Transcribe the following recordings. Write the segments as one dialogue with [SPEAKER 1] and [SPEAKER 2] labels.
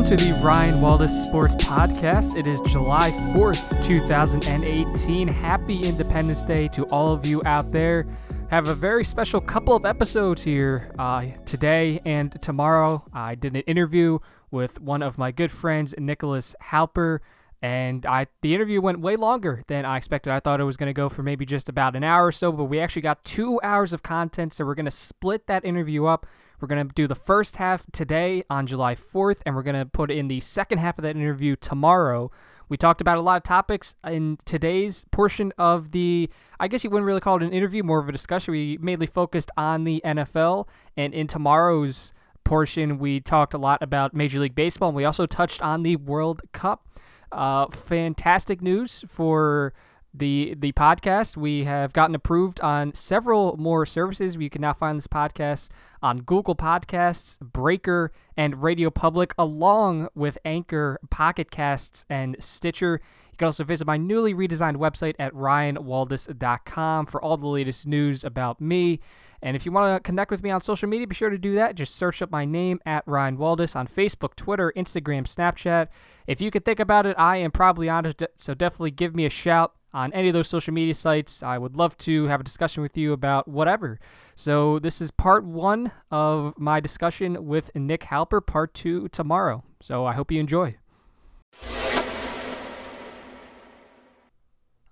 [SPEAKER 1] welcome to the Ryan Waldis Sports Podcast. It is July 4th, 2018. Happy Independence Day to all of you out there. Have a very special couple of episodes here uh, today and tomorrow. I did an interview with one of my good friends, Nicholas Halper, and I the interview went way longer than I expected. I thought it was going to go for maybe just about an hour or so, but we actually got two hours of content, so we're going to split that interview up. We're going to do the first half today on July 4th, and we're going to put in the second half of that interview tomorrow. We talked about a lot of topics in today's portion of the, I guess you wouldn't really call it an interview, more of a discussion. We mainly focused on the NFL, and in tomorrow's portion, we talked a lot about Major League Baseball, and we also touched on the World Cup. Uh, fantastic news for the the podcast. We have gotten approved on several more services. You can now find this podcast on Google Podcasts, Breaker, and Radio Public, along with Anchor, Pocket Casts, and Stitcher. You can also visit my newly redesigned website at ryanwaldis.com for all the latest news about me. And if you want to connect with me on social media, be sure to do that. Just search up my name at Ryan Waldis on Facebook, Twitter, Instagram, Snapchat. If you could think about it, I am probably on it, so definitely give me a shout on any of those social media sites. I would love to have a discussion with you about whatever. So, this is part one of my discussion with Nick Halper, part two tomorrow. So, I hope you enjoy.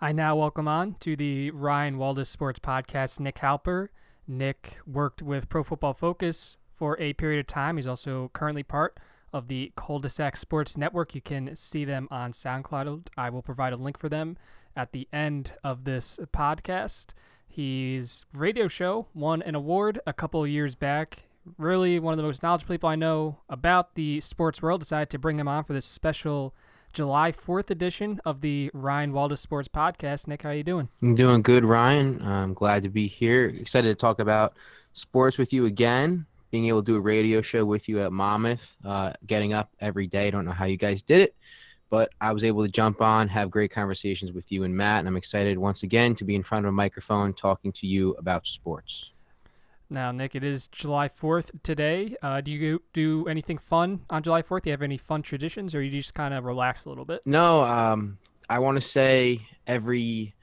[SPEAKER 1] I now welcome on to the Ryan Waldis Sports Podcast Nick Halper. Nick worked with Pro Football Focus for a period of time. He's also currently part of the Cul-de-sac Sports Network. You can see them on SoundCloud. I will provide a link for them at the end of this podcast. His radio show won an award a couple years back. Really, one of the most knowledgeable people I know about the sports world. Decided to bring him on for this special July 4th edition of the Ryan Waldis Sports Podcast. Nick, how are you doing?
[SPEAKER 2] I'm doing good, Ryan. I'm glad to be here. Excited to talk about sports with you again. Being able to do a radio show with you at Monmouth, uh, getting up every day. I don't know how you guys did it, but I was able to jump on, have great conversations with you and Matt, and I'm excited once again to be in front of a microphone talking to you about sports.
[SPEAKER 1] Now, Nick, it is July 4th today. Uh, do you do anything fun on July 4th? Do you have any fun traditions, or you just kind of relax a little bit?
[SPEAKER 2] No, um, I want to say every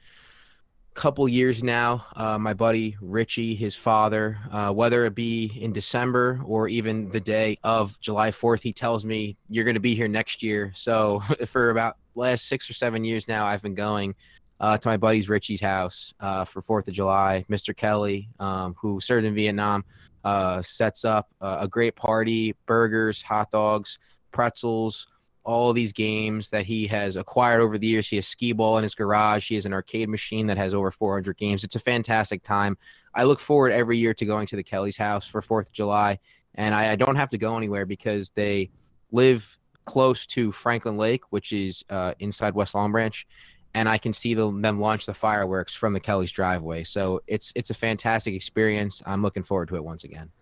[SPEAKER 2] couple years now, uh, my buddy Richie, his father, uh, whether it be in December or even the day of July 4th, he tells me, You're going to be here next year. So for about last six or seven years now, I've been going uh, to my buddy's Richie's house uh, for Fourth of July. Mr. Kelly, um, who served in Vietnam, uh, sets up a great party: burgers, hot dogs, pretzels, all these games that he has acquired over the years. He has skee ball in his garage. He has an arcade machine that has over 400 games. It's a fantastic time. I look forward every year to going to the Kelly's house for Fourth of July, and I, I don't have to go anywhere because they live close to Franklin Lake, which is uh, inside West Long Branch, and I can see the, them launch the fireworks from the Kelly's driveway. So it's it's a fantastic experience. I'm looking forward to it once again.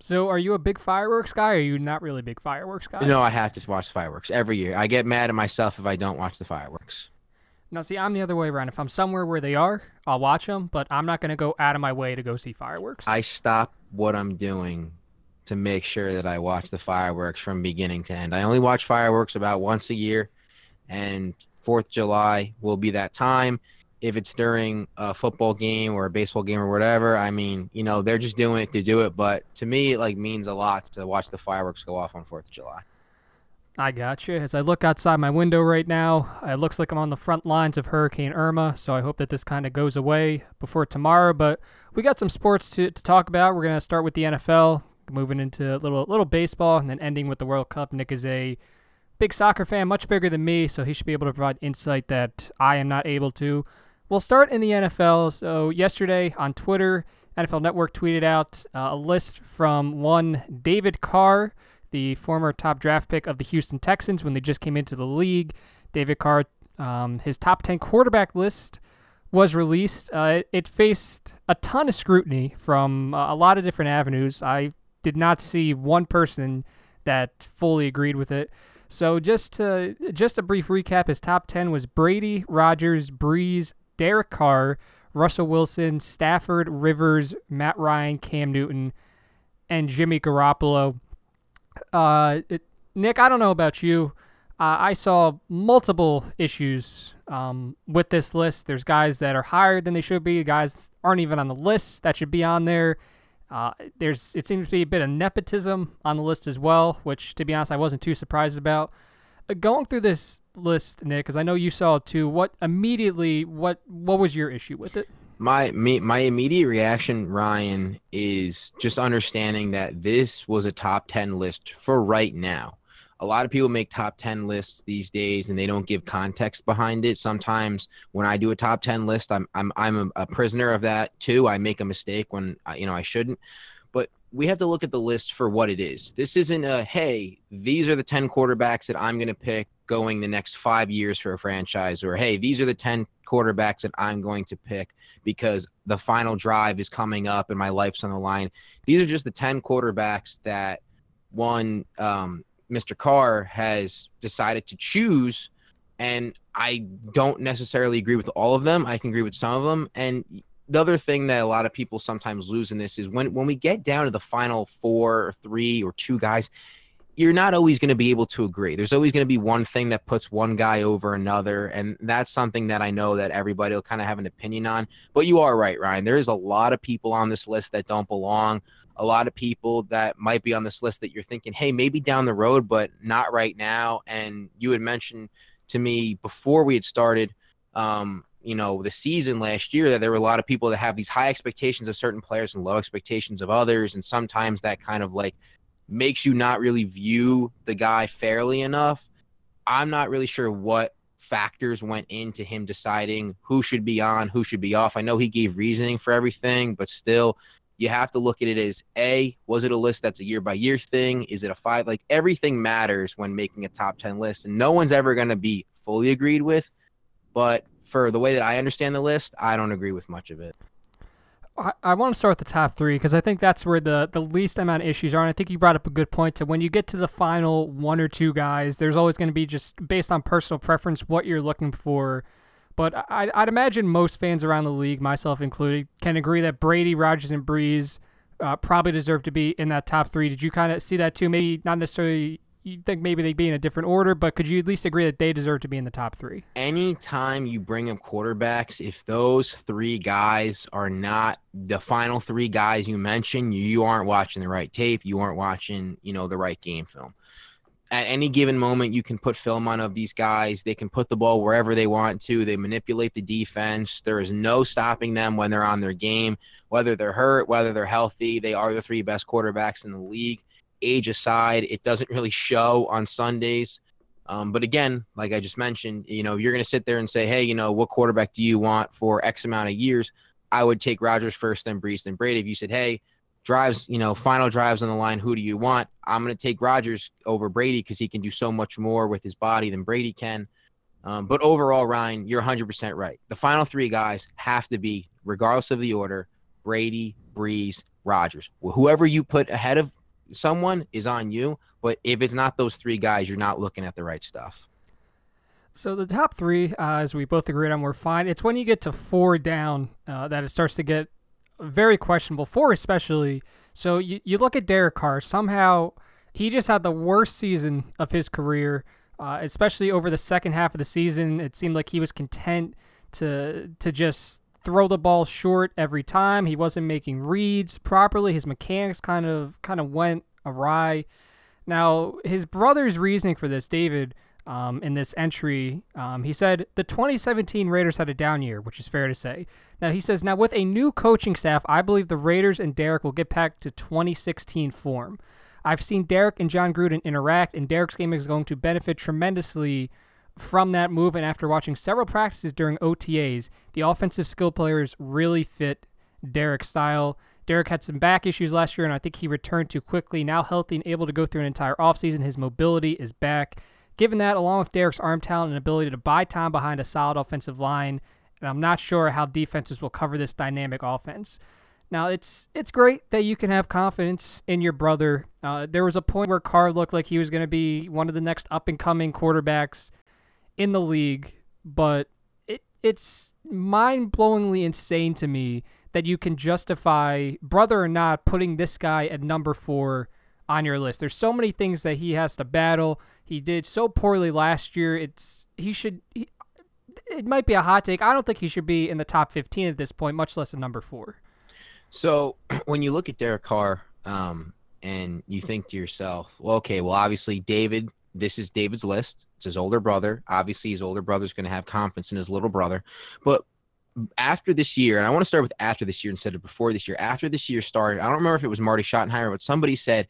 [SPEAKER 1] So, are you a big fireworks guy? Or are you not really a big fireworks guy?
[SPEAKER 2] No, I have to watch fireworks every year. I get mad at myself if I don't watch the fireworks.
[SPEAKER 1] Now, see, I'm the other way around. If I'm somewhere where they are, I'll watch them, but I'm not going to go out of my way to go see fireworks.
[SPEAKER 2] I stop what I'm doing to make sure that I watch the fireworks from beginning to end. I only watch fireworks about once a year, and Fourth of July will be that time. If it's during a football game or a baseball game or whatever, I mean, you know, they're just doing it to do it. But to me, it like means a lot to watch the fireworks go off on Fourth of July.
[SPEAKER 1] I got you. As I look outside my window right now, it looks like I'm on the front lines of Hurricane Irma, so I hope that this kind of goes away before tomorrow. But we got some sports to, to talk about. We're to start with the NFL, moving into a little, little baseball, and then ending with the World Cup. Nick is a big soccer fan, much bigger than me, so he should be able to provide insight that I am not able to. We'll start in the NFL. So, yesterday on Twitter, NFL Network tweeted out uh, a list from one David Carr, the former top draft pick of the Houston Texans when they just came into the league. David Carr, um, his top 10 quarterback list was released. Uh, it, it, faced a ton of scrutiny from uh, a lot of different avenues. I did not see one person that fully agreed with it. So just to, just a brief recap, his top 10 was Brady, Rodgers, Brees, Derek Carr, Russell Wilson, Stafford, Rivers, Matt Ryan, Cam Newton, and Jimmy Garoppolo. Uh, it, Nick, I don't know about you. Uh, I saw multiple issues um, with this list. There's guys that are higher than they should be. Guys aren't even on the list that should be on there. Uh, there's it seems to be a bit of nepotism on the list as well, which to be honest, I wasn't too surprised about. Uh, going through this list, Nick, because I know you saw it too. What immediately? What what was your issue with it?
[SPEAKER 2] My me, my immediate reaction, Ryan, is just understanding that this was a top ten list for right now a lot of people make top 10 lists these days and they don't give context behind it sometimes when i do a top 10 list i'm i'm, I'm a, a prisoner of that too i make a mistake when I, you know i shouldn't we have to look at the list for what it is this isn't a hey these are the 10 quarterbacks that i'm going to pick going the next five years for a franchise or hey these are the 10 quarterbacks that i'm going to pick because the final drive is coming up and my life's on the line these are just the 10 quarterbacks that one um, Mr. Carr has decided to choose. And I don't necessarily agree with all of them. I can agree with some of them. And the other thing that a lot of people sometimes lose in this is when when we get down to the final four or three or two guys, you're not always going to be able to agree. There's always going to be one thing that puts one guy over another, and that's something that I know that everybody will kind of have an opinion on. But you are right, Ryan. There is a lot of people on this list that don't belong. A lot of people that might be on this list that you're thinking, hey, maybe down the road, but not right now. And you had mentioned to me before we had started, um, you know, the season last year that there were a lot of people that have these high expectations of certain players and low expectations of others, and sometimes that kind of like makes you not really view the guy fairly enough. I'm not really sure what factors went into him deciding who should be on, who should be off. I know he gave reasoning for everything, but still, you have to look at it as A, was it a list that's a year by year thing? Is it a five? Like everything matters when making a top 10 list, and no one's ever going to be fully agreed with. But for the way that I understand the list, I don't agree with much of it.
[SPEAKER 1] I, I want to start with the top three because I think that's where the, the least amount of issues are. And I think you brought up a good point to when you get to the final one or two guys, there's always going to be just based on personal preference what you're looking for. But I, I'd imagine most fans around the league, myself included, can agree that Brady, Rodgers, and Brees uh, probably deserve to be in that top three. Did you kind of see that too? Maybe not necessarily you think maybe they'd be in a different order, but could you at least agree that they deserve to be in the top three?
[SPEAKER 2] Anytime you bring up quarterbacks, if those three guys are not the final three guys you mentioned, you, aren't watching the right tape. You aren't watching, you know, the right game film. At any given moment, you can put film on of these guys. They can put the ball wherever they want to. They manipulate the defense. There is no stopping them when they're on their game, whether they're hurt, whether they're healthy. They are the three best quarterbacks in the league age aside, it doesn't really show on Sundays. Um, but again, like I just mentioned, you know, you're going to sit there and say, hey, you know, what quarterback do you want for X amount of years? I would take Rodgers first, then Brees, then Brady. If you said, hey, drives, you know, final drives on the line, who do you want? I'm going to take Rodgers over Brady because he can do so much more with his body than Brady can. Um, but overall, Ryan, you're 100% right. The final three guys have to be, regardless of the order, Brady, Brees, Rodgers. Whoever you put ahead of someone is on you. But if it's not those three guys, you're not looking at the right stuff.
[SPEAKER 1] So the top three, uh, as we both agreed on, were fine. It's when you get to four down uh, that it starts to get very questionable. Four especially. So you, you look at Derek Carr. Somehow he just had the worst season of his career, uh, especially over the second half of the season. It seemed like he was content to to just throw the ball short every time. He wasn't making reads properly. His mechanics kind of kind of went awry. Now, his brother's reasoning for this, David, um, in this entry, um, he said the 2017 Raiders had a down year, which is fair to say. Now, he says, now with a new coaching staff, I believe the Raiders and Derek will get back to 2016 form. I've seen Derek and Jon Gruden interact, and Derek's game is going to benefit tremendously from that move, and after watching several practices during OTAs, the offensive skill players really fit Derek's style. Derek had some back issues last year, and I think he returned too quickly. Now healthy and able to go through an entire offseason, his mobility is back. Given that, along with Derek's arm talent and ability to buy time behind a solid offensive line, and I'm not sure how defenses will cover this dynamic offense. Now it's it's great that you can have confidence in your brother. Uh, there was a point where Carr looked like he was going to be one of the next up and coming quarterbacks in the league, but it it's mind blowingly insane to me that you can justify, brother or not, putting this guy at number four on your list. There's so many things that he has to battle. He did so poorly last year. It's he should. He, it might be a hot take. I don't think he should be in the top 15 at this point, much less in number four.
[SPEAKER 2] So when you look at Derek Carr, um, and you think to yourself, well, okay, well, obviously David, this is David's list. It's his older brother. Obviously, his older brother's going to have confidence in his little brother. But after this year, and I want to start with after this year instead of before this year. After this year started, I don't remember if it was Marty Schottenheimer, but somebody said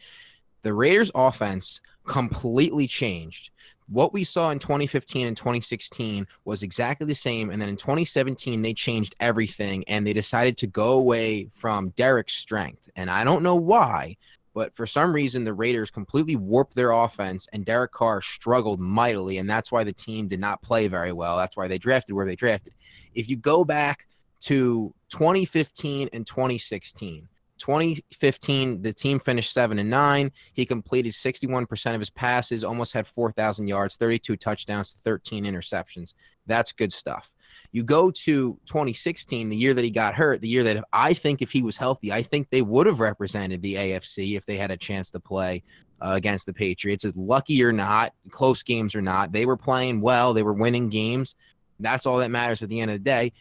[SPEAKER 2] the Raiders' offense completely changed. What we saw in 2015 and 2016 was exactly the same. And then in 2017, they changed everything and they decided to go away from Derek's strength. And I don't know why, but for some reason, the Raiders completely warped their offense and Derek Carr struggled mightily. And that's why the team did not play very well. That's why they drafted where they drafted. If you go back to 2015 and 2016, 2015, the team finished seven and nine. He completed 61% of his passes, almost had 4,000 yards, 32 touchdowns, 13 interceptions. That's good stuff. You go to 2016, the year that he got hurt, the year that I think if he was healthy, I think they would have represented the AFC if they had a chance to play uh, against the Patriots. Lucky or not, close games or not, they were playing well, they were winning games. That's all that matters at the end of the day.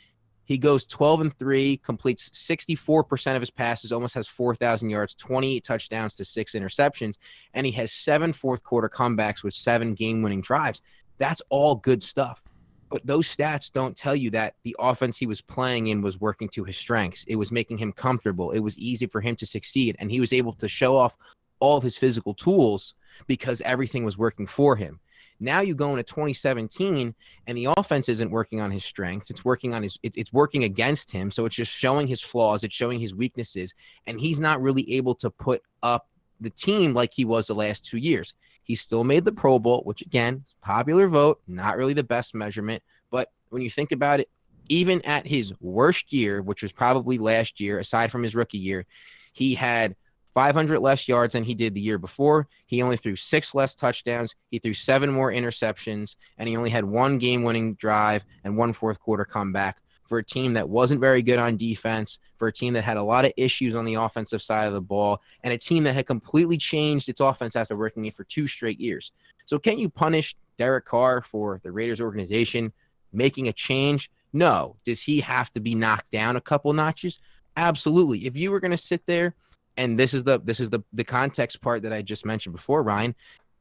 [SPEAKER 2] He goes 12 and 3, completes 64% of his passes, almost has 4,000 yards, 28 touchdowns to six interceptions, and he has seven fourth quarter comebacks with seven game winning drives. That's all good stuff. But those stats don't tell you that the offense he was playing in was working to his strengths. It was making him comfortable. It was easy for him to succeed, and he was able to show off all of his physical tools because everything was working for him. Now you go into 2017 and the offense isn't working on his strengths. It's working on his it's, it's working against him. So it's just showing his flaws, it's showing his weaknesses, and he's not really able to put up the team like he was the last two years. He still made the Pro Bowl, which again, popular vote, not really the best measurement. But when you think about it, even at his worst year, which was probably last year, aside from his rookie year, he had 500 less yards than he did the year before. He only threw six less touchdowns. He threw seven more interceptions, and he only had one game winning drive and one fourth quarter comeback for a team that wasn't very good on defense, for a team that had a lot of issues on the offensive side of the ball, and a team that had completely changed its offense after working it for two straight years. So, can you punish Derek Carr for the Raiders organization making a change? No. Does he have to be knocked down a couple notches? Absolutely. If you were going to sit there and this is the this is the the context part that I just mentioned before, Ryan.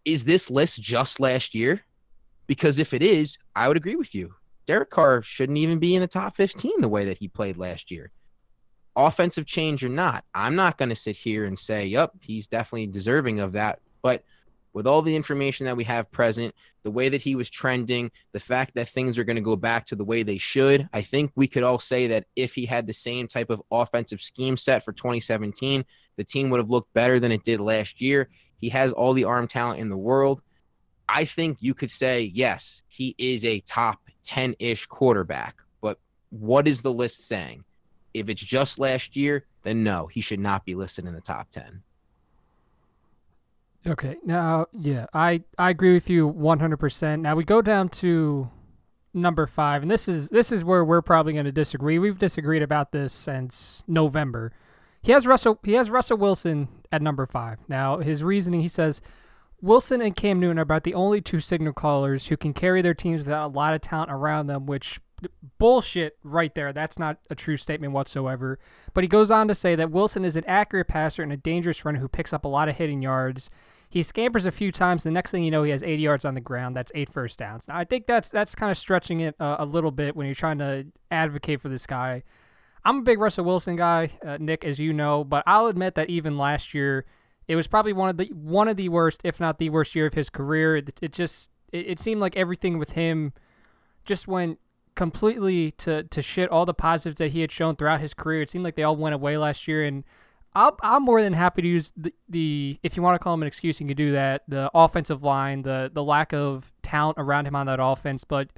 [SPEAKER 2] Is this list just last year? Because if it is, I would agree with you. Derek Carr shouldn't even be in the top 15 the way that he played last year. Offensive change or not, I'm not going to sit here and say, yep, he's definitely deserving of that. But with all the information that we have present, the way that he was trending, the fact that things are going to go back to the way they should, I think we could all say that if he had the same type of offensive scheme set for 2017, the team would have looked better than it did last year. He has all the arm talent in the world. I think you could say, yes, he is a top 10 ish quarterback. But what is the list saying? If it's just last year, then no, he should not be listed in the top 10.
[SPEAKER 1] Okay. Now, yeah, I I agree with you 100%. Now we go down to number 5 and this is this is where we're probably going to disagree. We've disagreed about this since November. He has Russell he has Russell Wilson at number 5. Now, his reasoning he says Wilson and Cam Newton are about the only two signal callers who can carry their teams without a lot of talent around them, which bullshit right there. That's not a true statement whatsoever. But he goes on to say that Wilson is an accurate passer and a dangerous runner who picks up a lot of hitting yards. He scampers a few times. The next thing you know, he has 80 yards on the ground. That's eight first downs. Now, I think that's that's kind of stretching it uh, a little bit when you're trying to advocate for this guy. I'm a big Russell Wilson guy, uh, Nick, as you know, but I'll admit that even last year, it was probably one of the one of the worst, if not the worst year of his career. It, it just it, it seemed like everything with him just went completely to to shit. All the positives that he had shown throughout his career, it seemed like they all went away last year, and i am more than happy to use the, the if you want to call him an excuse, you can do that. The offensive line, the the lack of talent around him on that offense, but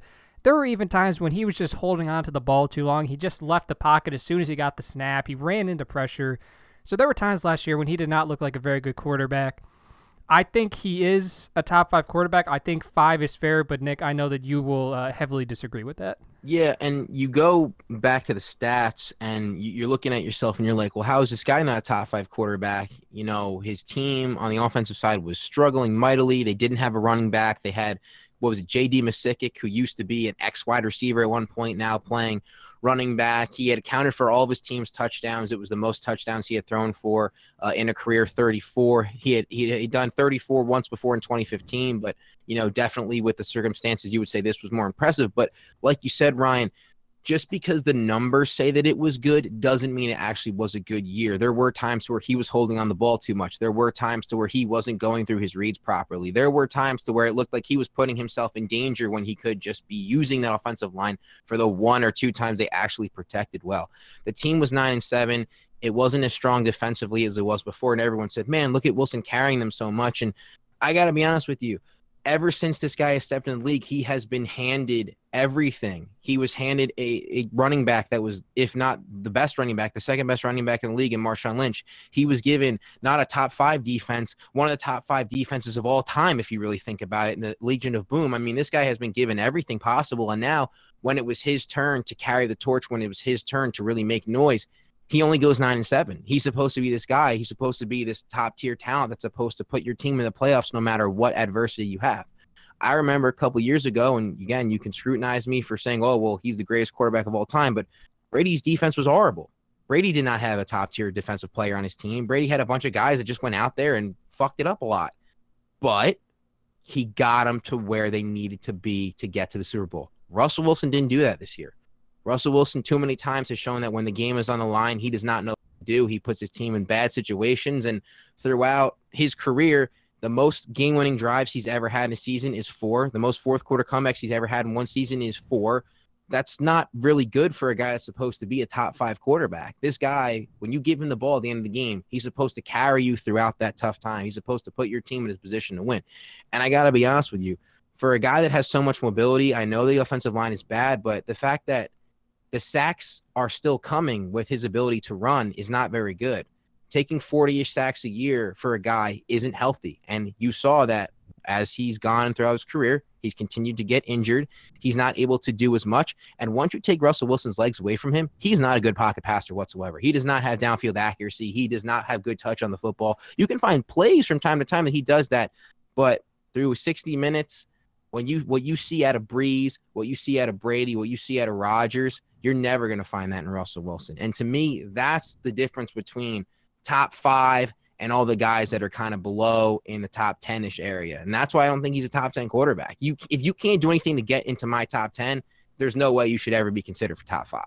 [SPEAKER 1] there were even times when he was just holding on to the ball too long. He just left the pocket as soon as he got the snap. He ran into pressure. So there were times last year when he did not look like a very good quarterback. I think he is a top five quarterback. I think five is fair, but Nick, I know that you will uh, heavily disagree with that.
[SPEAKER 2] Yeah, and you go back to the stats and you're looking at yourself and you're like, well, how is this guy not a top five quarterback? You know, his team on the offensive side was struggling mightily. They didn't have a running back. They had what was it, J.D. McKissic, who used to be an ex wide receiver at one point, now playing running back. He had accounted for all of his team's touchdowns. It was the most touchdowns he had thrown for uh, in a career, 34. He had he had done 34 once before in 2015, but you know, definitely with the circumstances, you would say this was more impressive. But like you said, Ryan, just because the numbers say that it was good doesn't mean it actually was a good year. There were times where he was holding on the ball too much. There were times to where he wasn't going through his reads properly. There were times to where it looked like he was putting himself in danger when he could just be using that offensive line for the one or two times they actually protected well. The team was 9 and 7. It wasn't as strong defensively as it was before and everyone said, "Man, look at Wilson carrying them so much." And I got to be honest with you ever since this guy has stepped in the league, he has been handed everything. He was handed a, a running back that was, if not the best running back, the second best running back in the league in Marshawn Lynch. He was given not a top five defense, one of the top five defenses of all time, if you really think about it, in the Legion of Boom. I mean, this guy has been given everything possible. And now, when it was his turn to carry the torch, when it was his turn to really make noise, he only goes nine and seven. He's supposed to be this guy. He's supposed to be this top tier talent that's supposed to put your team in the playoffs no matter what adversity you have. I remember a couple years ago, and again, you can scrutinize me for saying, oh, well, he's the greatest quarterback of all time, but Brady's defense was horrible. Brady did not have a top tier defensive player on his team. Brady had a bunch of guys that just went out there and fucked it up a lot. But he got them to where they needed to be to get to the Super Bowl. Russell Wilson didn't do that this year. Russell Wilson too many times has shown that when the game is on the line, he does not know what to do. He puts his team in bad situations. And throughout his career, the most game winning drives he's ever had in a season is four. The most fourth quarter comebacks he's ever had in one season is four. That's not really good for a guy that's supposed to be a top five quarterback. This guy, when you give him the ball at the end of the game, he's supposed to carry you throughout that tough time. He's supposed to put your team in his position to win. And I got to be honest with you, for a guy that has so much mobility, I know the offensive line is bad, but the fact that the sacks are still coming with his ability to run is not very good. Taking 40 ish sacks a year for a guy isn't healthy. And you saw that as he's gone throughout his career. He's continued to get injured. He's not able to do as much. And once you take Russell Wilson's legs away from him, he's not a good pocket passer whatsoever. He does not have downfield accuracy. He does not have good touch on the football. You can find plays from time to time that he does that, but through 60 minutes, when you what you see out of Brees, what you see out of Brady, what you see out of Rodgers, you're never going to find that in Russell Wilson. And to me, that's the difference between top five and all the guys that are kind of below in the top 10 ish area. And that's why I don't think he's a top 10 quarterback. You, if you can't do anything to get into my top 10, there's no way you should ever be considered for top five.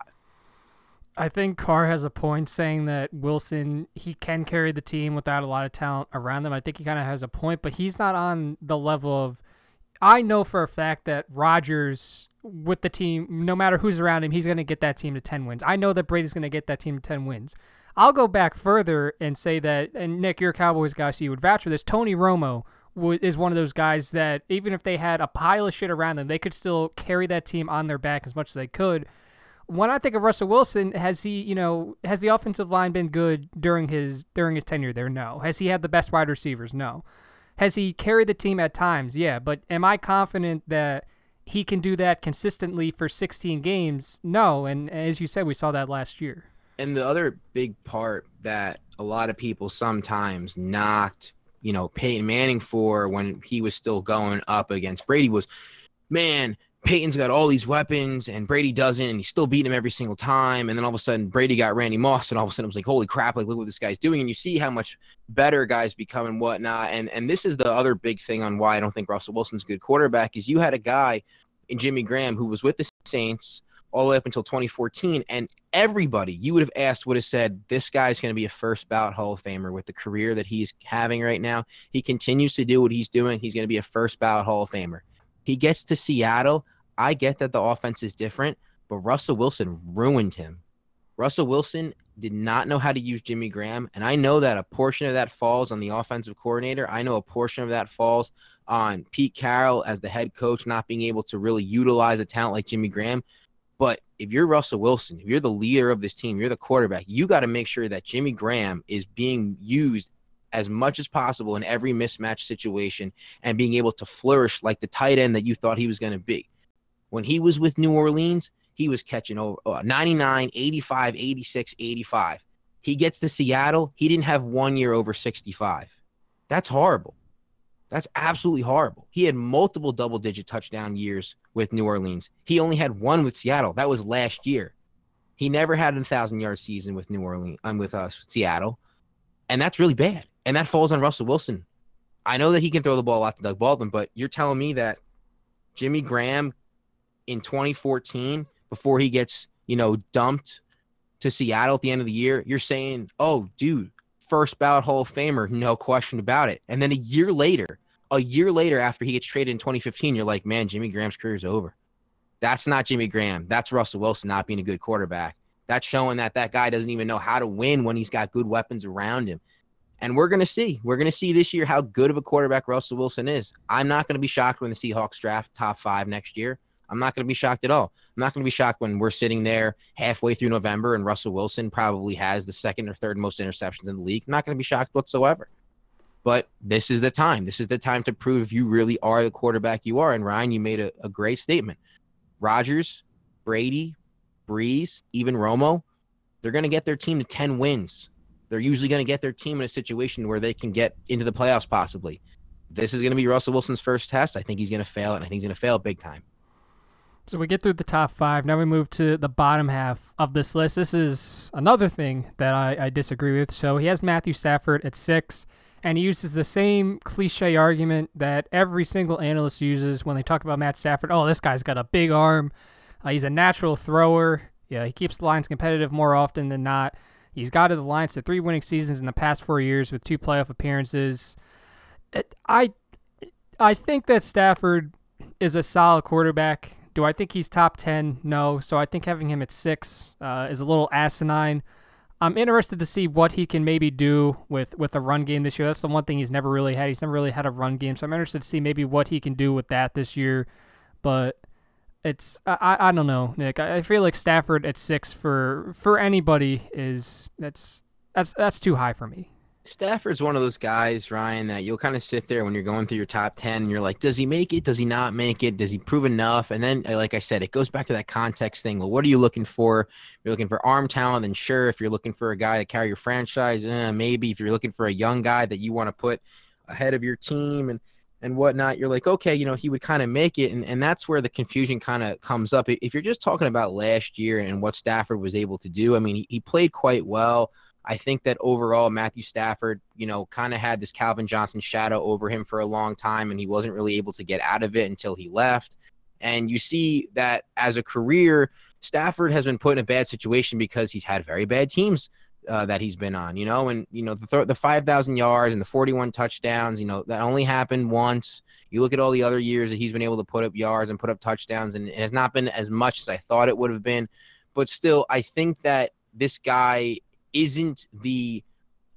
[SPEAKER 1] I think Carr has a point saying that Wilson he can carry the team without a lot of talent around them. I think he kind of has a point, but he's not on the level of I know for a fact that Rodgers with the team, no matter who's around him, he's going to get that team to 10 wins. I know that Brady's going to get that team to 10 wins. I'll go back further and say that, and Nick, you're a Cowboys guy, so you would vouch for this. Tony Romo is one of those guys that even if they had a pile of shit around them, they could still carry that team on their back as much as they could. When I think of Russell Wilson, has he, you know, has the offensive line been good during his during his tenure there? No. Has he had the best wide receivers? No. Has he carried the team at times? Yeah, but am I confident that he can do that consistently for 16 games? No, and as you said, we saw that last year.
[SPEAKER 2] And the other big part that a lot of people sometimes knocked, you know, Peyton Manning for when he was still going up against Brady was, man, Peyton's got all these weapons and Brady doesn't, and he's still beating him every single time. And then all of a sudden, Brady got Randy Moss, and all of a sudden, it was like, holy crap! Like, look what this guy's doing. And you see how much better guys become and whatnot. And and this is the other big thing on why I don't think Russell Wilson's a good quarterback is you had a guy in Jimmy Graham who was with the Saints all the way up until 2014, and everybody you would have asked would have said this guy's going to be a first ballot Hall of Famer with the career that he's having right now. He continues to do what he's doing. He's going to be a first ballot Hall of Famer. He gets to Seattle. I get that the offense is different, but Russell Wilson ruined him. Russell Wilson did not know how to use Jimmy Graham. And I know that a portion of that falls on the offensive coordinator. I know a portion of that falls on Pete Carroll as the head coach, not being able to really utilize a talent like Jimmy Graham. But if you're Russell Wilson, if you're the leader of this team, you're the quarterback, you got to make sure that Jimmy Graham is being used as much as possible in every mismatch situation and being able to flourish like the tight end that you thought he was going to be. When he was with New Orleans, he was catching over uh, 99, 85, 86, 85. He gets to Seattle, he didn't have one year over 65. That's horrible. That's absolutely horrible. He had multiple double digit touchdown years with New Orleans. He only had one with Seattle. That was last year. He never had a thousand yard season with New Orleans and um, with us uh, Seattle, and that's really bad. And that falls on Russell Wilson. I know that he can throw the ball a lot to Doug Baldwin, but you're telling me that Jimmy Graham in 2014, before he gets you know dumped to Seattle at the end of the year, you're saying, "Oh, dude, first ballot Hall of Famer, no question about it." And then a year later, a year later after he gets traded in 2015, you're like, "Man, Jimmy Graham's career is over." That's not Jimmy Graham. That's Russell Wilson not being a good quarterback. That's showing that that guy doesn't even know how to win when he's got good weapons around him. And we're going to see. We're going to see this year how good of a quarterback Russell Wilson is. I'm not going to be shocked when the Seahawks draft top five next year. I'm not going to be shocked at all. I'm not going to be shocked when we're sitting there halfway through November and Russell Wilson probably has the second or third most interceptions in the league. I'm not going to be shocked whatsoever. But this is the time. This is the time to prove you really are the quarterback you are. And Ryan, you made a, a great statement. Rodgers, Brady, Brees, even Romo, they're going to get their team to 10 wins. They're usually going to get their team in a situation where they can get into the playoffs possibly. This is going to be Russell Wilson's first test. I think he's going to fail, and I think he's going to fail big time.
[SPEAKER 1] So we get through the top five. Now we move to the bottom half of this list. This is another thing that I, I disagree with. So he has Matthew Stafford at six and he uses the same cliche argument that every single analyst uses when they talk about Matt Stafford. Oh, this guy's got a big arm. Uh, he's a natural thrower. Yeah, he keeps the Lions competitive more often than not. He's guided the Lions to three winning seasons in the past four years with two playoff appearances. I, I think that Stafford is a solid quarterback. Do I think he's top ten? No. So I think having him at six uh, is a little asinine. I'm interested to see what he can maybe do with with the run game this year. That's the one thing he's never really had. He's never really had a run game, so I'm interested to see maybe what he can do with that this year. But it's I, I don't know, Nick. I feel like Stafford at six for for anybody is that's that's that's too high for me.
[SPEAKER 2] Stafford's one of those guys, Ryan, that you'll kind of sit there when you're going through your top 10 and you're like, does he make it? Does he not make it? Does he prove enough? And then, uh, like I said, it goes back to that context thing. Well, what are you looking for? If you're looking for arm talent, then sure. If you're looking for a guy to carry your franchise, eh, maybe. If you're looking for a young guy that you want to put ahead of your team and, and whatnot, you're like, okay, you know, he would kind of make it. And, and that's where the confusion kind of comes up. If you're just talking about last year and what Stafford was able to do, I mean, he, he played quite well. I think that overall, Matthew Stafford, you know, kind of had this Calvin Johnson shadow over him for a long time, and he wasn't really able to get out of it until he left. And you see that as a career, Stafford has been put in a bad situation because he's had very bad teams uh, that he's been on, you know, and you know the th- the five thousand yards and the forty one touchdowns, you know, that only happened once. You look at all the other years that he's been able to put up yards and put up touchdowns, and it has not been as much as I thought it would have been. But still, I think that this guy isn't the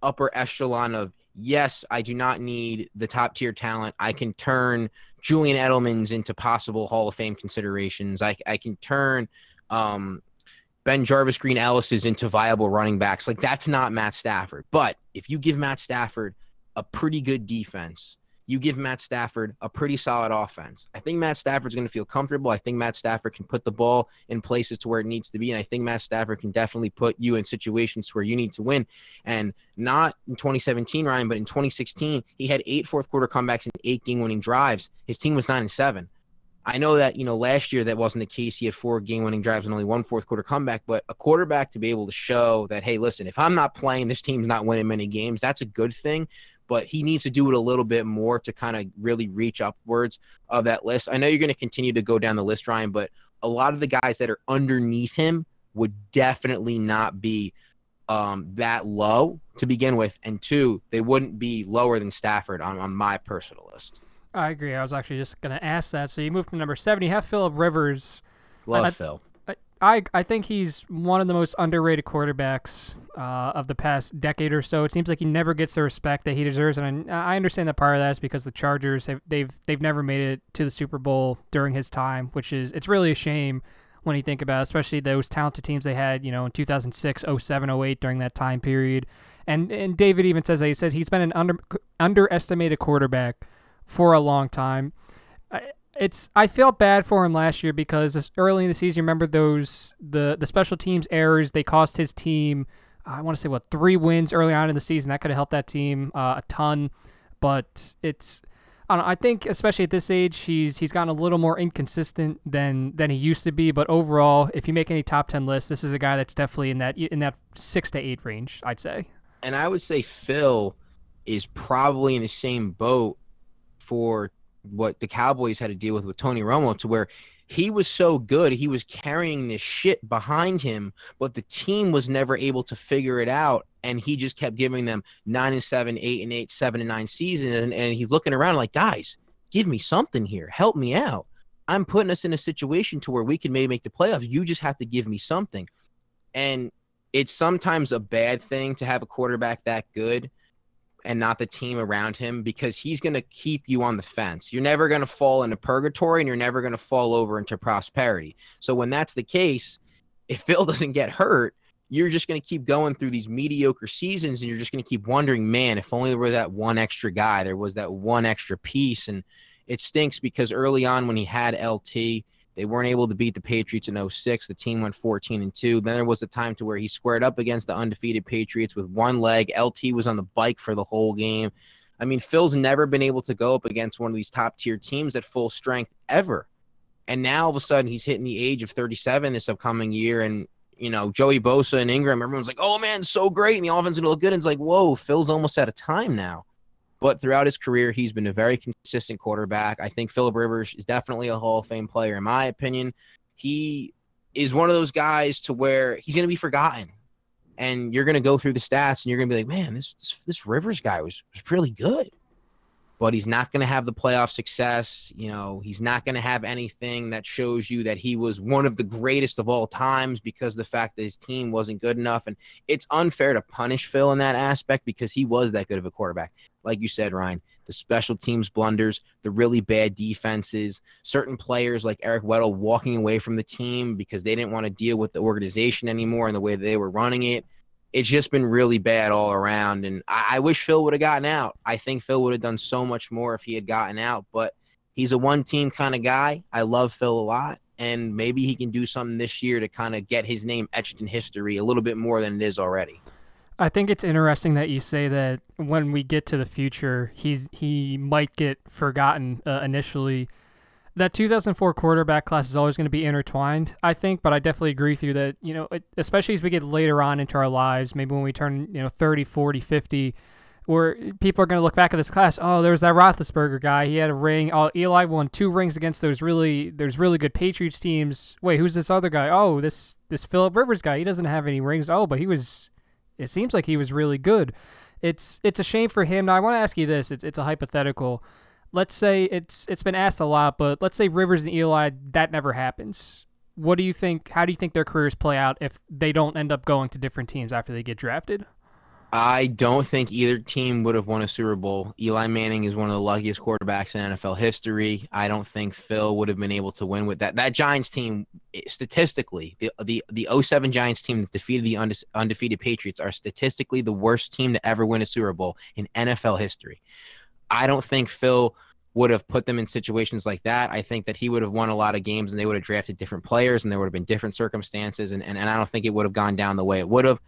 [SPEAKER 2] upper echelon of yes, I do not need the top tier talent. I can turn Julian Edelman's into possible Hall of Fame considerations. I, I can turn um, BenJarvus Green Ellis's into viable running backs. Like that's not Matt Stafford. But if you give Matt Stafford a pretty good defense, you give Matt Stafford a pretty solid offense. I think Matt Stafford's going to feel comfortable. I think Matt Stafford can put the ball in places to where it needs to be. And I think Matt Stafford can definitely put you in situations where you need to win. And not in 2017, Ryan, but in 2016, he had eight fourth quarter comebacks and eight game winning drives. His team was nine and seven. I know that, you know, last year that wasn't the case. He had four game winning drives and only one fourth quarter comeback, but a quarterback to be able to show that, hey, listen, if I'm not playing, this team's not winning many games, that's a good thing but he needs to do it a little bit more to kind of really reach upwards of that list. I know you're going to continue to go down the list, Ryan, but a lot of the guys that are underneath him would definitely not be um, that low to begin with, and two, they wouldn't be lower than Stafford on, on my personal list.
[SPEAKER 1] I agree. I was actually just going to ask that. So you moved to number seven. You have Philip Rivers.
[SPEAKER 2] Love I, Phil.
[SPEAKER 1] I I think he's one of the most underrated quarterbacks uh, of the past decade or so. It seems like he never gets the respect that he deserves, and I, understand that part of that is because the Chargers have they've they've never made it to the Super Bowl during his time, which is it's really a shame when you think about, it, especially those talented teams they had, you know, in 2006, 07, 08 during that time period. And and David even says that he says he's been an under underestimated quarterback for a long time. It's I felt bad for him last year because early in the season, remember those the the special teams errors they cost his team. I want to say what three wins early on in the season that could have helped that team uh, a ton, but it's I know, I think especially at this age, he's he's gotten a little more inconsistent than than he used to be. But overall, if you make any top ten lists, this is a guy that's definitely in that in that six to eight range. I'd say.
[SPEAKER 2] And I would say Phil is probably in the same boat for what the Cowboys had to deal with with Tony Romo, to where he was so good, he was carrying this shit behind him, but the team was never able to figure it out. And he just kept giving them nine and seven, eight and eight, seven and nine seasons. And, and he's looking around like, guys, give me something here. Help me out. I'm putting us in a situation to where we can maybe make the playoffs. You just have to give me something. And it's sometimes a bad thing to have a quarterback that good and not the team around him because he's going to keep you on the fence. You're never going to fall into purgatory and you're never going to fall over into prosperity. So when that's the case, if Phil doesn't get hurt, you're just going to keep going through these mediocre seasons and you're just going to keep wondering, man, if only there were that one extra guy, there was that one extra piece. And it stinks because early on when he had LT, they weren't able to beat the Patriots in 06. The team went 14 and 2. Then there was a time to where he squared up against the undefeated Patriots with one leg. LT was on the bike for the whole game. I mean, Phil's never been able to go up against one of these top tier teams at full strength ever. And now all of a sudden he's hitting the age of 37 this upcoming year. And, you know, Joey Bosa and Ingram, everyone's like, oh man, so great. And the offense going to look good. And it's like, whoa, Phil's almost out of time now. But throughout his career, he's been a very consistent quarterback. I think Philip Rivers is definitely a Hall of Fame player, in my opinion. He is one of those guys to where he's going to be forgotten. And you're going to go through the stats and you're going to be like, man, this, this, this Rivers guy was, was really good but he's not going to have the playoff success. You know, he's not going to have anything that shows you that he was one of the greatest of all times because the fact that his team wasn't good enough. And it's unfair to punish Phil in that aspect because he was that good of a quarterback. Like you said, Ryan, the special teams blunders, the really bad defenses, certain players like Eric Weddle walking away from the team because they didn't want to deal with the organization anymore and the way they were running it it's just been really bad all around. And I, I wish Phil would have gotten out. I think Phil would have done so much more if he had gotten out, but he's a one team kind of guy. I love Phil a lot. And maybe he can do something this year to kind of get his name etched in history a little bit more than it is already.
[SPEAKER 1] I think it's interesting that you say that when we get to the future, he's he might get forgotten uh, initially that 2004 quarterback class is always going to be intertwined, I think, but I definitely agree with you that, you know, especially as we get later on into our lives, maybe when we turn, you know, 30, 40, 50, where people are going to look back at this class, oh, there's that Roethlisberger guy. He had a ring. Oh, Eli won two rings against those really, there's really good Patriots teams. Wait, who's this other guy? Oh, this, this Philip Rivers guy. He doesn't have any rings. Oh, but he was, it seems like he was really good. It's, it's a shame for him. Now, I want to ask you this. It's, it's a hypothetical let's say it's it's been asked a lot, but let's say Rivers and Eli that never happens. What do you think? How do you think their careers play out if they don't end up going to different teams after they get drafted?
[SPEAKER 2] I don't think either team would have won a Super Bowl. Eli Manning is one of the luckiest quarterbacks in NFL history. I don't think Phil would have been able to win with that. That Giants team, eh, statistically, the the the 07 Giants team that defeated the unde- undefeated Patriots are statistically the worst team to ever win a Super Bowl in NFL history. I don't think Phil would have put them in situations like that. I think that he would have won a lot of games and they would have drafted different players and there would have been different circumstances. And, and, and I don't think it would have gone down the way it would have.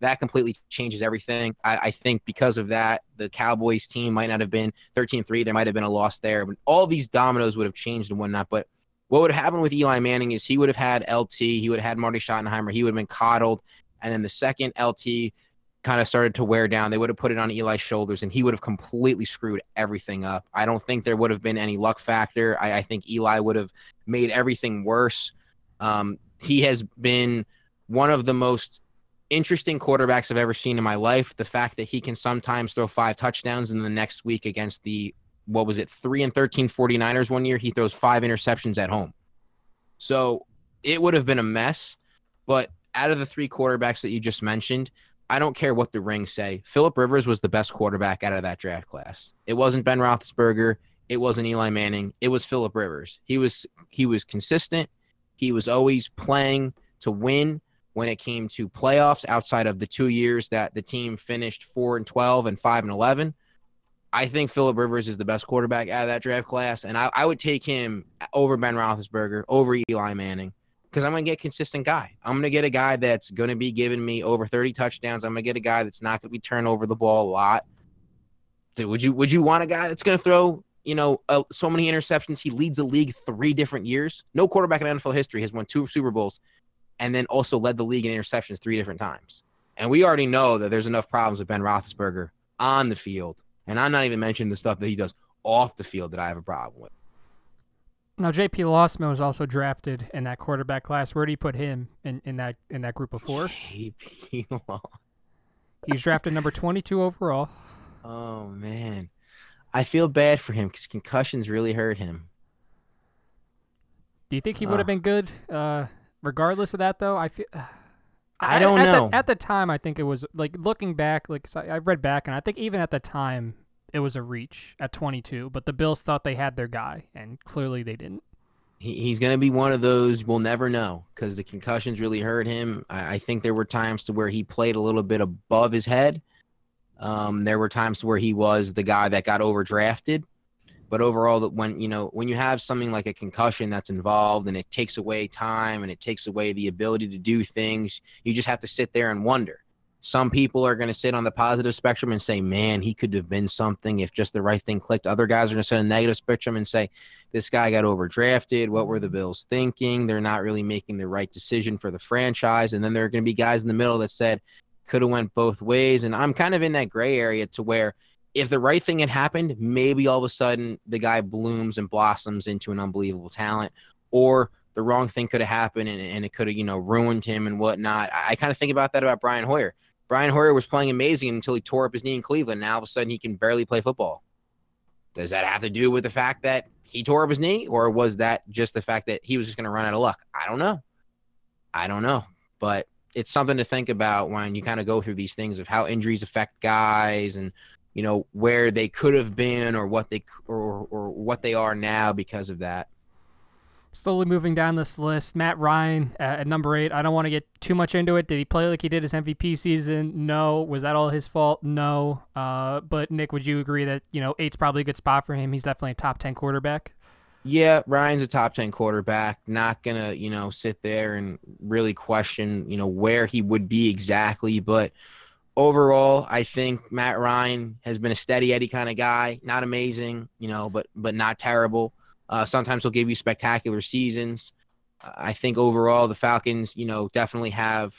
[SPEAKER 2] That completely changes everything. I, I think because of that, the Cowboys team might not have been 13 3. There might have been a loss there. But all these dominoes would have changed and whatnot. But what would have happened with Eli Manning is he would have had LT, he would have had Marty Schottenheimer, he would have been coddled. And then the second LT kind of started to wear down, they would have put it on Eli's shoulders and he would have completely screwed everything up. I don't think there would have been any luck factor. I, I think Eli would have made everything worse. Um, he has been one of the most interesting quarterbacks I've ever seen in my life. The fact that he can sometimes throw five touchdowns in the next week against the, what was it, 3 and 13 49ers one year, he throws five interceptions at home. So it would have been a mess. But out of the three quarterbacks that you just mentioned, I don't care what the rings say. Philip Rivers was the best quarterback out of that draft class. It wasn't Ben Roethlisberger. It wasn't Eli Manning. It was Philip Rivers. He was he was consistent. He was always playing to win when it came to playoffs outside of the two years that the team finished 4 and 12 and 5 and 11. I think Philip Rivers is the best quarterback out of that draft class, and I, I would take him over Ben Roethlisberger, over Eli Manning, because I'm going to get consistent guy. I'm going to get a guy that's going to be giving me over 30 touchdowns. I'm going to get a guy that's not going to be turning over the ball a lot. Dude, would you would you want a guy that's going to throw you know uh, so many interceptions? He leads the league three different years. No quarterback in NFL history has won two Super Bowls, and then also led the league in interceptions three different times. And we already know that there's enough problems with Ben Roethlisberger on the field, and I'm not even mentioning the stuff that he does off the field that I have a problem with.
[SPEAKER 1] Now, J.P. Losman was also drafted in that quarterback class. Where do you put him in, in that in that group of four?
[SPEAKER 2] J.P.
[SPEAKER 1] He was drafted number 22 overall.
[SPEAKER 2] Oh man, I feel bad for him because concussions really hurt him.
[SPEAKER 1] Do you think he would have been good, uh, regardless of that? Though I feel.
[SPEAKER 2] I don't
[SPEAKER 1] at
[SPEAKER 2] know.
[SPEAKER 1] The, at the time, I think it was like looking back. Like so I read back, and I think even at the time, it was a reach at 22. But the Bills thought they had their guy, and clearly they didn't.
[SPEAKER 2] He, he's going to be one of those we'll never know because the concussions really hurt him. I, I, think there were times to where he played a little bit above his head. Um, there were times where he was the guy that got overdrafted. But overall, that when you know when you have something like a concussion that's involved and it takes away time and it takes away the ability to do things, you just have to sit there and wonder. Some people are going to sit on the positive spectrum and say, man, he could have been something if just the right thing clicked. Other guys are going to sit on the negative spectrum and say, this guy got overdrafted. What were the Bills thinking? They're not really making the right decision for the franchise. And then there are going to be guys in the middle that said, could have went both ways. And I'm kind of in that gray area to where if the right thing had happened, maybe all of a sudden the guy blooms and blossoms into an unbelievable talent. Or the wrong thing could have happened and, and it could have, you know, ruined him and whatnot. I, I kind of think about that about Brian Hoyer. Brian Hoyer was playing amazing until he tore up his knee in Cleveland. Now all of a sudden he can barely play football. Does that have to do with the fact that he tore up his knee, or was that just the fact that he was just going to run out of luck? I don't know. I don't know, but it's something to think about when you kind of go through these things of how injuries affect guys and you know where they could have been or what they or or what they are now because of that.
[SPEAKER 1] Slowly moving down this list, Matt Ryan uh, at number eight. I don't want to get too much into it. Did he play like he did his MVP season? No. Was that all his fault? No. Uh, but Nick, would you agree that you know eight's probably a good spot for him? He's definitely a top ten quarterback.
[SPEAKER 2] Yeah, Ryan's a top 10 quarterback. Not going to, you know, sit there and really question, you know, where he would be exactly. But overall, I think Matt Ryan has been a steady Eddie kind of guy. Not amazing, you know, but but not terrible. Uh, sometimes he'll give you spectacular seasons. Uh, I think overall the Falcons, you know, definitely have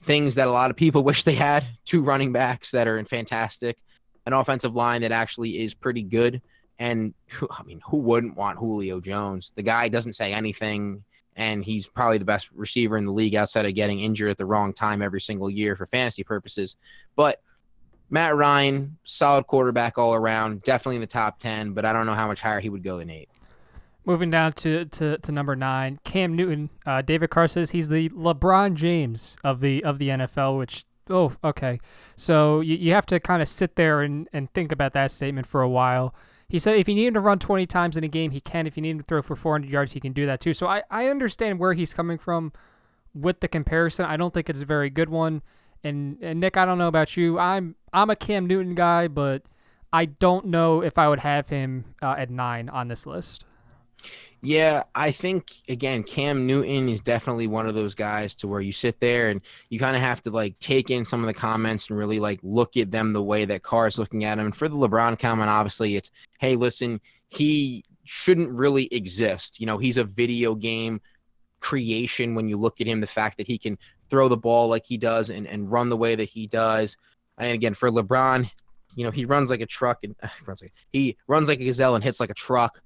[SPEAKER 2] things that a lot of people wish they had. Two running backs that are in fantastic, an offensive line that actually is pretty good. And I mean, who wouldn't want Julio Jones? The guy doesn't say anything, and he's probably the best receiver in the league outside of getting injured at the wrong time every single year for fantasy purposes. But Matt Ryan, solid quarterback all around, definitely in the top 10, but I don't know how much higher he would go than eight.
[SPEAKER 1] Moving down to, to, to number nine, Cam Newton. Uh, David Carr says he's the LeBron James of the of the NFL, which oh okay. So you, you have to kind of sit there and, and think about that statement for a while. He said if you need him to run 20 times in a game, he can. If you need him to throw for 400 yards, he can do that too. So I, I understand where he's coming from with the comparison. I don't think it's a very good one. And, and Nick, I don't know about you. I'm I'm a Cam Newton guy, but I don't know if I would have him uh, at nine on this list.
[SPEAKER 2] Yeah, I think again, Cam Newton is definitely one of those guys to where you sit there and you kind of have to like take in some of the comments and really like look at them the way that Carr is looking at him. And for the LeBron comment, obviously, it's hey, listen, he shouldn't really exist. You know, he's a video game creation when you look at him. The fact that he can throw the ball like he does and, and run the way that he does. And again, for LeBron, you know, he runs like a truck and uh, runs like, he runs like a gazelle and hits like a truck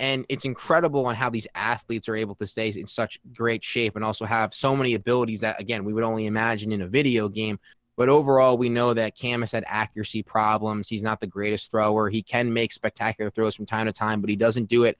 [SPEAKER 2] and it's incredible on how these athletes are able to stay in such great shape and also have so many abilities that again we would only imagine in a video game. But overall we know that Cam has had accuracy problems. He's not the greatest thrower. He can make spectacular throws from time to time but he doesn't do it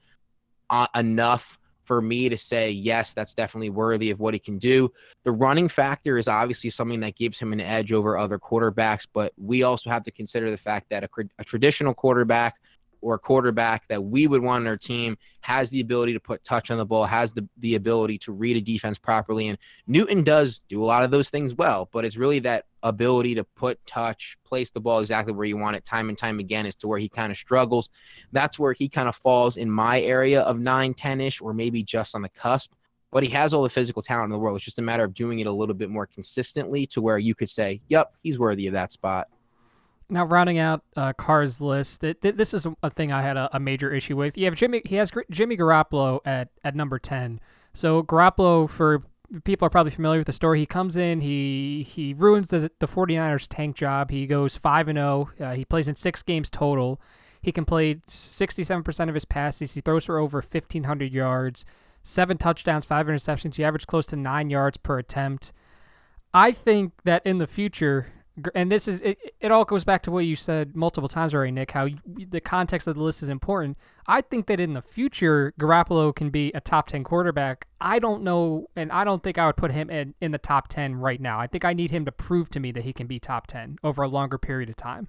[SPEAKER 2] uh, enough for me to say yes that's definitely worthy of what he can do. The running factor is obviously something that gives him an edge over other quarterbacks but we also have to consider the fact that a, a traditional quarterback or quarterback that we would want on our team has the ability to put touch on the ball, has the, the ability to read a defense properly. And Newton does do a lot of those things well, but it's really that ability to put touch, place the ball exactly where you want it time and time again is to where he kind of struggles. That's where he kind of falls in my area of 9 10 ish, or maybe just on the cusp. But he has all the physical talent in the world. It's just a matter of doing it a little bit more consistently to where you could say, yep, he's worthy of that spot.
[SPEAKER 1] Now, rounding out uh, Carr's list, it, this is a thing I had a, a, major issue with. You have Jimmy. He has Jimmy Garoppolo at at number ten. So Garoppolo, for people are probably familiar with the story. He comes in, he he ruins the, the 49ers tank job. He goes five and zero. Oh. Uh, he plays in six games total. He can play 67% of his passes. He throws for over 1,500 yards, seven touchdowns, five interceptions. He averaged close to nine yards per attempt. I think that in the future, and this is it, it all goes back to what you said multiple times already nick how you, the context of the list is important. I think that in the future garoppolo can be a top 10 quarterback. I don't know and i don't think i would put him in, in the top 10 right now. I think i need him to prove to me that he can be top 10 over a longer period of time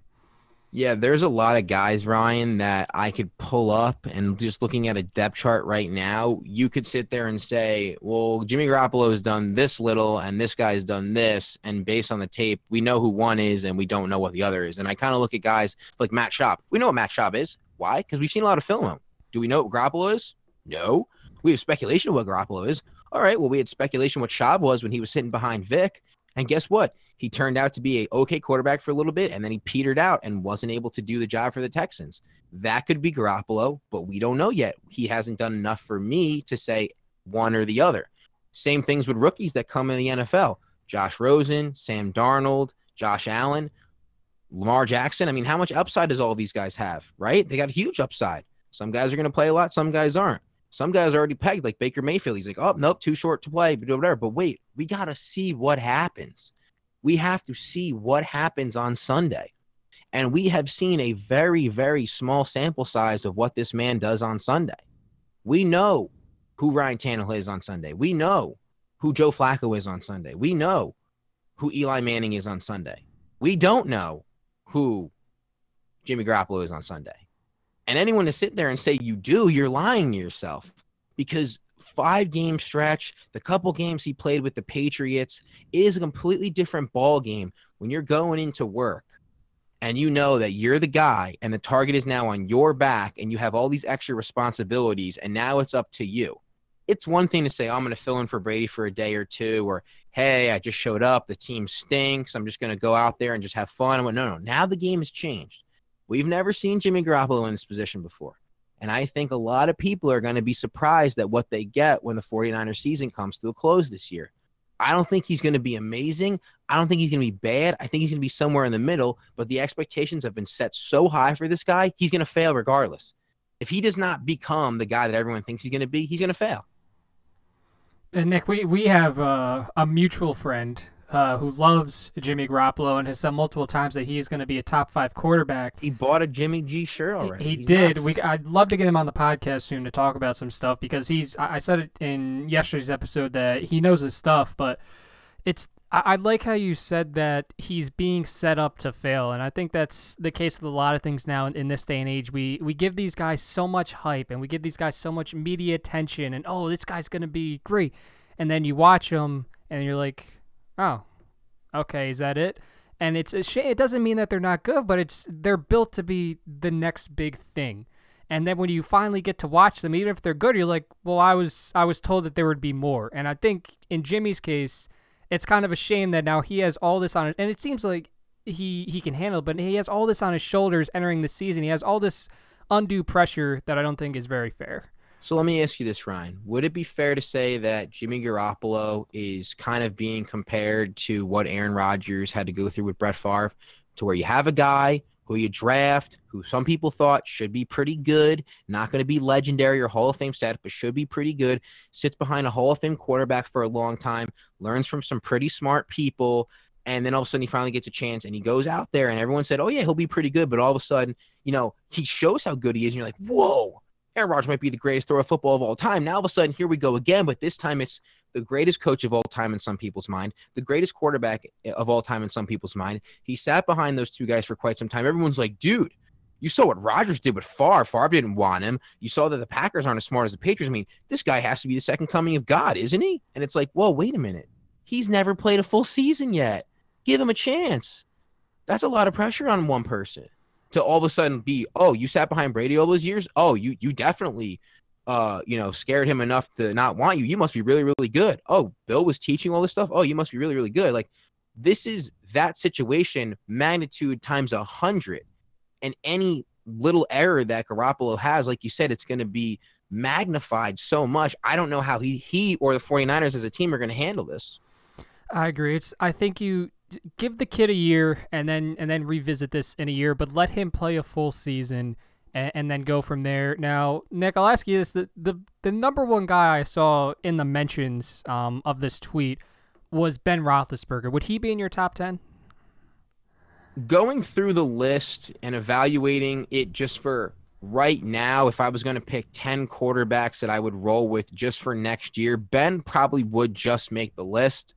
[SPEAKER 2] yeah, there's a lot of guys, Ryan, that I could pull up and just looking at a depth chart right now, you could sit there and say, well, Jimmy Garoppolo has done this little and this guy's done this. And based on the tape, we know who one is and we don't know what the other is. And I kind of look at guys like Matt Schaub. We know what Matt Schaub is. Why? Because we've seen a lot of film him. Do we know what Garoppolo is? No. We have speculation of what Garoppolo is. All right. Well, we had speculation what Schaub was when he was sitting behind Vic. And guess what? He turned out to be a okay quarterback for a little bit, and then he petered out and wasn't able to do the job for the Texans. That could be Garoppolo, but we don't know yet. He hasn't done enough for me to say one or the other. Same things with rookies that come in the NFL. Josh Rosen, Sam Darnold, Josh Allen, Lamar Jackson. I mean, how much upside does all these guys have, right? They got huge upside. Some guys are going to play a lot, some guys aren't. Some guys are already pegged, like Baker Mayfield. He's like, oh, nope, too short to play, but whatever. But wait, we got to see what happens. We have to see what happens on Sunday. And we have seen a very, very small sample size of what this man does on Sunday. We know who Ryan Tannehill is on Sunday. We know who Joe Flacco is on Sunday. We know who Eli Manning is on Sunday. We don't know who Jimmy Garoppolo is on Sunday. And anyone to sit there and say you do, you're lying to yourself because five game stretch, the couple games he played with the Patriots, it is a completely different ball game when you're going into work and you know that you're the guy and the target is now on your back and you have all these extra responsibilities and now it's up to you. It's one thing to say, oh, I'm going to fill in for Brady for a day or two, or hey, I just showed up. The team stinks. I'm just going to go out there and just have fun. I went, no, no. Now the game has changed. We've never seen Jimmy Garoppolo in this position before. And I think a lot of people are going to be surprised at what they get when the 49ers season comes to a close this year. I don't think he's going to be amazing. I don't think he's going to be bad. I think he's going to be somewhere in the middle, but the expectations have been set so high for this guy, he's going to fail regardless. If he does not become the guy that everyone thinks he's going to be, he's going to fail.
[SPEAKER 1] And Nick, we, we have uh, a mutual friend uh, who loves Jimmy Garoppolo and has said multiple times that he is going to be a top five quarterback.
[SPEAKER 2] He bought a Jimmy G shirt already.
[SPEAKER 1] He, he did. We I'd love to get him on the podcast soon to talk about some stuff because he's. I said it in yesterday's episode that he knows his stuff, but it's. I, I like how you said that he's being set up to fail, and I think that's the case with a lot of things now in, in this day and age. We we give these guys so much hype and we give these guys so much media attention, and oh, this guy's going to be great, and then you watch him and you're like Oh, okay. Is that it? And it's a shame. It doesn't mean that they're not good, but it's they're built to be the next big thing. And then when you finally get to watch them, even if they're good, you're like, well, I was I was told that there would be more. And I think in Jimmy's case, it's kind of a shame that now he has all this on it, and it seems like he he can handle, it, but he has all this on his shoulders entering the season. He has all this undue pressure that I don't think is very fair.
[SPEAKER 2] So let me ask you this, Ryan. Would it be fair to say that Jimmy Garoppolo is kind of being compared to what Aaron Rodgers had to go through with Brett Favre, to where you have a guy who you draft, who some people thought should be pretty good, not going to be legendary or Hall of Fame set, but should be pretty good, sits behind a Hall of Fame quarterback for a long time, learns from some pretty smart people, and then all of a sudden he finally gets a chance and he goes out there and everyone said, oh yeah, he'll be pretty good, but all of a sudden, you know, he shows how good he is and you're like, whoa, Aaron Rodgers might be the greatest thrower of football of all time. Now all of a sudden, here we go again, but this time it's the greatest coach of all time in some people's mind, the greatest quarterback of all time in some people's mind. He sat behind those two guys for quite some time. Everyone's like, dude, You saw what Rodgers did with Favre. Favre didn't want him. You saw that the Packers aren't as smart as the Patriots. I mean, this guy has to be the second coming of God, isn't he? And it's like, well, wait a minute. He's never played a full season yet. Give him a chance. That's a lot of pressure on one person to all of a sudden be, oh, you sat behind Brady all those years. Oh, you you definitely uh, you know, scared him enough to not want you. You must be really, really good. Oh, Bill was teaching all this stuff. Oh, you must be really, really good. Like this is that situation magnitude times a hundred. And any little error that Garoppolo has, like you said, it's going to be magnified so much. I don't know how he he or the 49ers as a team are going to handle this.
[SPEAKER 1] I agree. It's I think you give the kid a year and then and then revisit this in a year, but let him play a full season and, and then go from there. Now, Nick, I'll ask you this: the the, the number one guy I saw in the mentions um, of this tweet was Ben Roethlisberger. Would he be in your top ten?
[SPEAKER 2] Going through the list and evaluating it just for right now, if I was going to pick 10 quarterbacks that I would roll with just for next year, Ben probably would just make the list.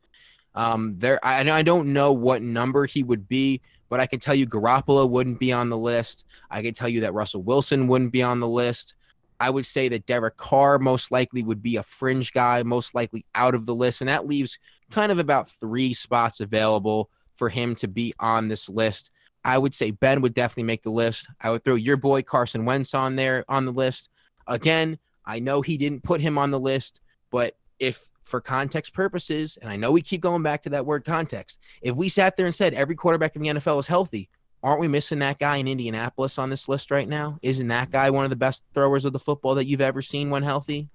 [SPEAKER 2] Um, there, I, I don't know what number he would be, but I can tell you Garoppolo wouldn't be on the list. I can tell you that Russell Wilson wouldn't be on the list. I would say that Derek Carr most likely would be a fringe guy, most likely out of the list. And that leaves kind of about three spots available for him to be on this list. I would say Ben would definitely make the list. I would throw your boy Carson Wentz on there on the list. Again, I know he didn't put him on the list, but if for context purposes, and I know we keep going back to that word context, if we sat there and said every quarterback in the NFL is healthy, aren't we missing that guy in Indianapolis on this list right now? Isn't that guy one of the best throwers of the football that you've ever seen when healthy?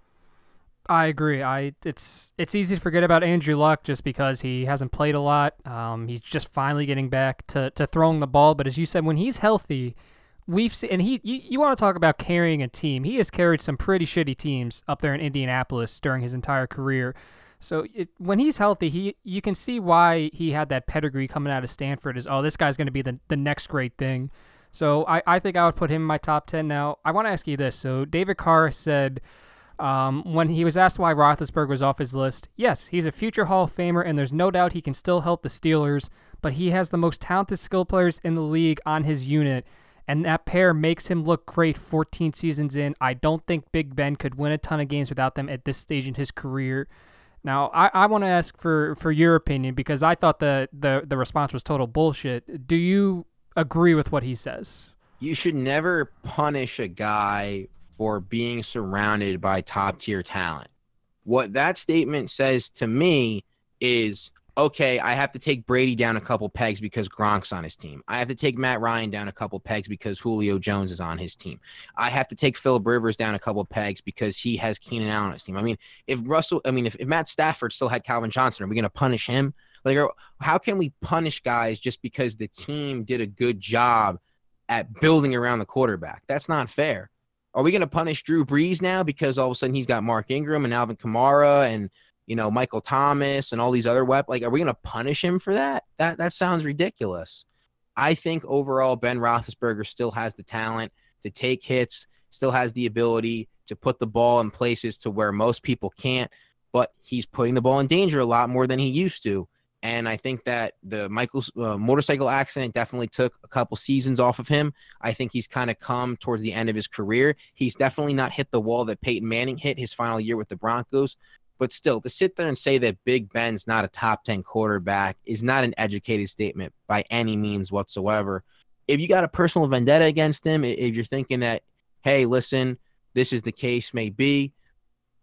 [SPEAKER 1] I agree. I it's it's easy to forget about Andrew Luck just because he hasn't played a lot. Um, he's just finally getting back to, to throwing the ball. But as you said, when he's healthy, we've seen, and he you, you want to talk about carrying a team. He has carried some pretty shitty teams up there in Indianapolis during his entire career. So it, when he's healthy, he you can see why he had that pedigree coming out of Stanford. Is oh this guy's going to be the the next great thing. So I, I think I would put him in my top ten. Now I want to ask you this. So David Carr said. Um, when he was asked why Roethlisberger was off his list, yes, he's a future Hall of Famer, and there's no doubt he can still help the Steelers. But he has the most talented skill players in the league on his unit, and that pair makes him look great 14 seasons in. I don't think Big Ben could win a ton of games without them at this stage in his career. Now, I, I want to ask for, for your opinion because I thought the, the, the response was total bullshit. Do you agree with what he says?
[SPEAKER 2] You should never punish a guy for being surrounded by top tier talent. What that statement says to me is okay, I have to take Brady down a couple pegs because Gronk's on his team. I have to take Matt Ryan down a couple pegs because Julio Jones is on his team. I have to take Philip Rivers down a couple pegs because he has Keenan Allen on his team. I mean, if Russell, I mean, if, if Matt Stafford still had Calvin Johnson, are we going to punish him? Like, how can we punish guys just because the team did a good job at building around the quarterback? That's not fair. Are we going to punish Drew Brees now because all of a sudden he's got Mark Ingram and Alvin Kamara and you know, Michael Thomas and all these other weapons. Like, are we going to punish him for that? That that sounds ridiculous. I think overall, Ben Roethlisberger still has the talent to take hits, still has the ability to put the ball in places to where most people can't. But he's putting the ball in danger a lot more than he used to. And I think that the Michael's uh, motorcycle accident definitely took a couple seasons off of him. I think he's kind of come towards the end of his career. He's definitely not hit the wall that Peyton Manning hit his final year with the Broncos. But still, to sit there and say that Big Ben's not a top 10 quarterback is not an educated statement by any means whatsoever. If you got a personal vendetta against him, if you're thinking that, hey, listen, this is the case, may be,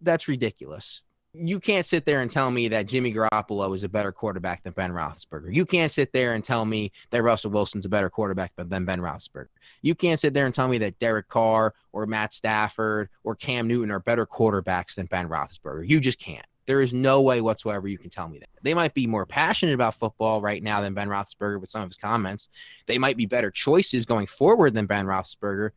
[SPEAKER 2] that's ridiculous you can't sit there and tell me that Jimmy Garoppolo is a better quarterback than Ben Roethlisberger. You can't sit there and tell me that Russell Wilson's a better quarterback than Ben Roethlisberger. You can't sit there and tell me that Derek Carr or Matt Stafford or Cam Newton are better quarterbacks than Ben Roethlisberger. You just can't. There is no way whatsoever you can tell me that. They might be more passionate about football right now than Ben Roethlisberger with some of his comments. They might be better choices going forward than Ben Roethlisberger.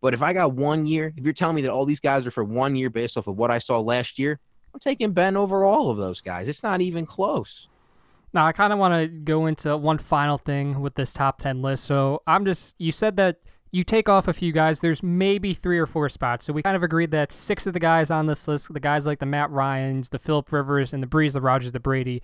[SPEAKER 2] But if I got one year, if you're telling me that all these guys are for one year based off of what I saw last year, I'm taking Ben over all of those guys. It's not even close.
[SPEAKER 1] Now, I kind of want to go into one final thing with this top 10 list. So I'm just, you said that you take off a few guys. There's maybe three or four spots. So we kind of agreed that six of the guys on this list, the guys like the Matt Ryans, the Philip Rivers, and the Brees, the Rodgers, the Brady,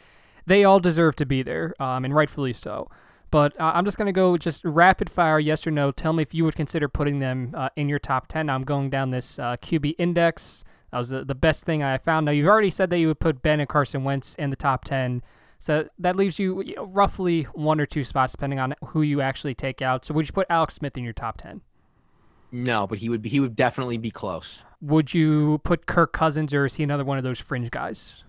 [SPEAKER 1] they all deserve to be there, um, and rightfully so. But uh, I'm just going to go just rapid fire, yes or no. Tell me if you would consider putting them uh, in your top 10. Now I'm going down this uh, QB index. That was the, the best thing I found. Now, you've already said that you would put Ben and Carson Wentz in the top 10. So that leaves you, you know, roughly one or two spots, depending on who you actually take out. So would you put Alex Smith in your top 10?
[SPEAKER 2] No, but he would be, he would definitely be close.
[SPEAKER 1] Would you put Kirk Cousins, or is he another one of those fringe guys?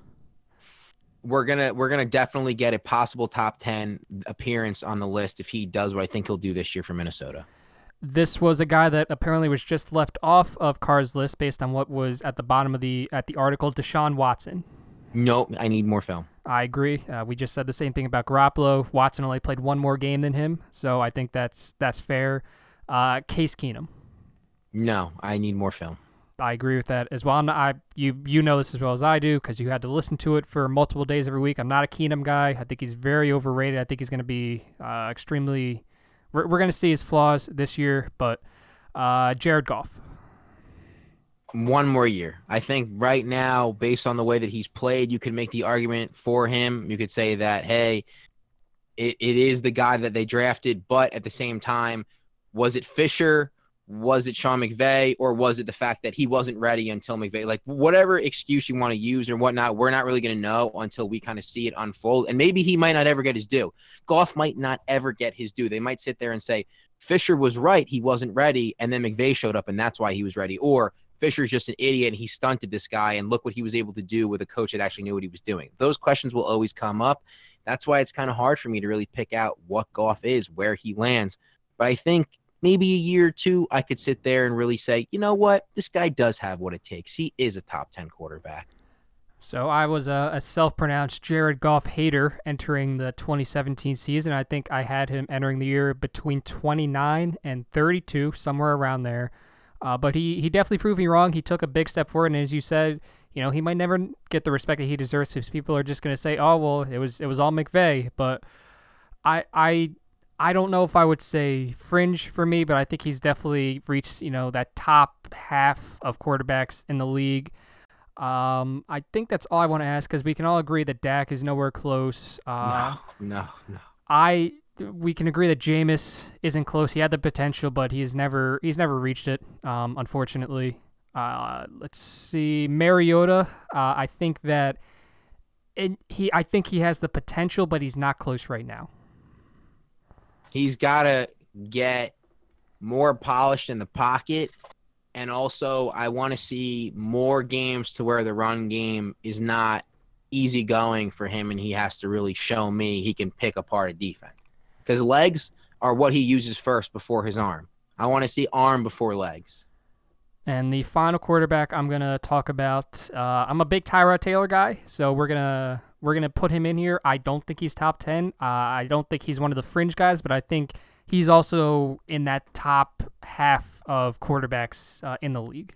[SPEAKER 2] we're gonna we're gonna definitely get a possible top 10 appearance on the list if he does what i think he'll do this year for minnesota
[SPEAKER 1] this was a guy that apparently was just left off of carr's list based on what was at the bottom of the at the article deshaun watson
[SPEAKER 2] nope i need more film
[SPEAKER 1] i agree uh, we just said the same thing about garoppolo watson only played one more game than him so i think that's that's fair uh, case keenum
[SPEAKER 2] no i need more film
[SPEAKER 1] I agree with that as well. Not, I you you know this as well as I do because you had to listen to it for multiple days every week. I'm not a Keenum guy. I think he's very overrated. I think he's going to be uh, extremely. We're, we're going to see his flaws this year, but uh, Jared Goff.
[SPEAKER 2] One more year. I think right now, based on the way that he's played, you could make the argument for him. You could say that, hey, it, it is the guy that they drafted, but at the same time, was it Fisher? Was it Sean McVay or was it the fact that he wasn't ready until McVay? Like whatever excuse you want to use or whatnot, we're not really going to know until we kind of see it unfold. And maybe he might not ever get his due. Goff might not ever get his due. They might sit there and say Fisher was right, he wasn't ready, and then McVay showed up and that's why he was ready. Or Fisher's just an idiot and he stunted this guy and look what he was able to do with a coach that actually knew what he was doing. Those questions will always come up. That's why it's kind of hard for me to really pick out what Goff is, where he lands. But I think maybe a year or two, I could sit there and really say, you know what, this guy does have what it takes. He is a top 10 quarterback.
[SPEAKER 1] So I was a, a self-pronounced Jared Goff hater entering the 2017 season. I think I had him entering the year between 29 and 32, somewhere around there. Uh, but he, he definitely proved me wrong. He took a big step forward, and as you said, you know he might never get the respect that he deserves because people are just going to say, "Oh well, it was it was all McVay." But I I I don't know if I would say fringe for me, but I think he's definitely reached, you know, that top half of quarterbacks in the league. Um, I think that's all I want to ask because we can all agree that Dak is nowhere close.
[SPEAKER 2] Uh, no, no, no.
[SPEAKER 1] I we can agree that Jameis isn't close. He had the potential, but he's never he's never reached it. Um, unfortunately. Uh, let's see, Mariota. Uh, I think that it, he I think he has the potential, but he's not close right now.
[SPEAKER 2] He's got to get more polished in the pocket. And also, I want to see more games to where the run game is not easy going for him and he has to really show me he can pick apart a defense. Because legs are what he uses first before his arm. I want to see arm before legs.
[SPEAKER 1] And the final quarterback I'm gonna talk about. Uh, I'm a big Tyrod Taylor guy, so we're gonna we're gonna put him in here. I don't think he's top ten. Uh, I don't think he's one of the fringe guys, but I think he's also in that top half of quarterbacks uh, in the league.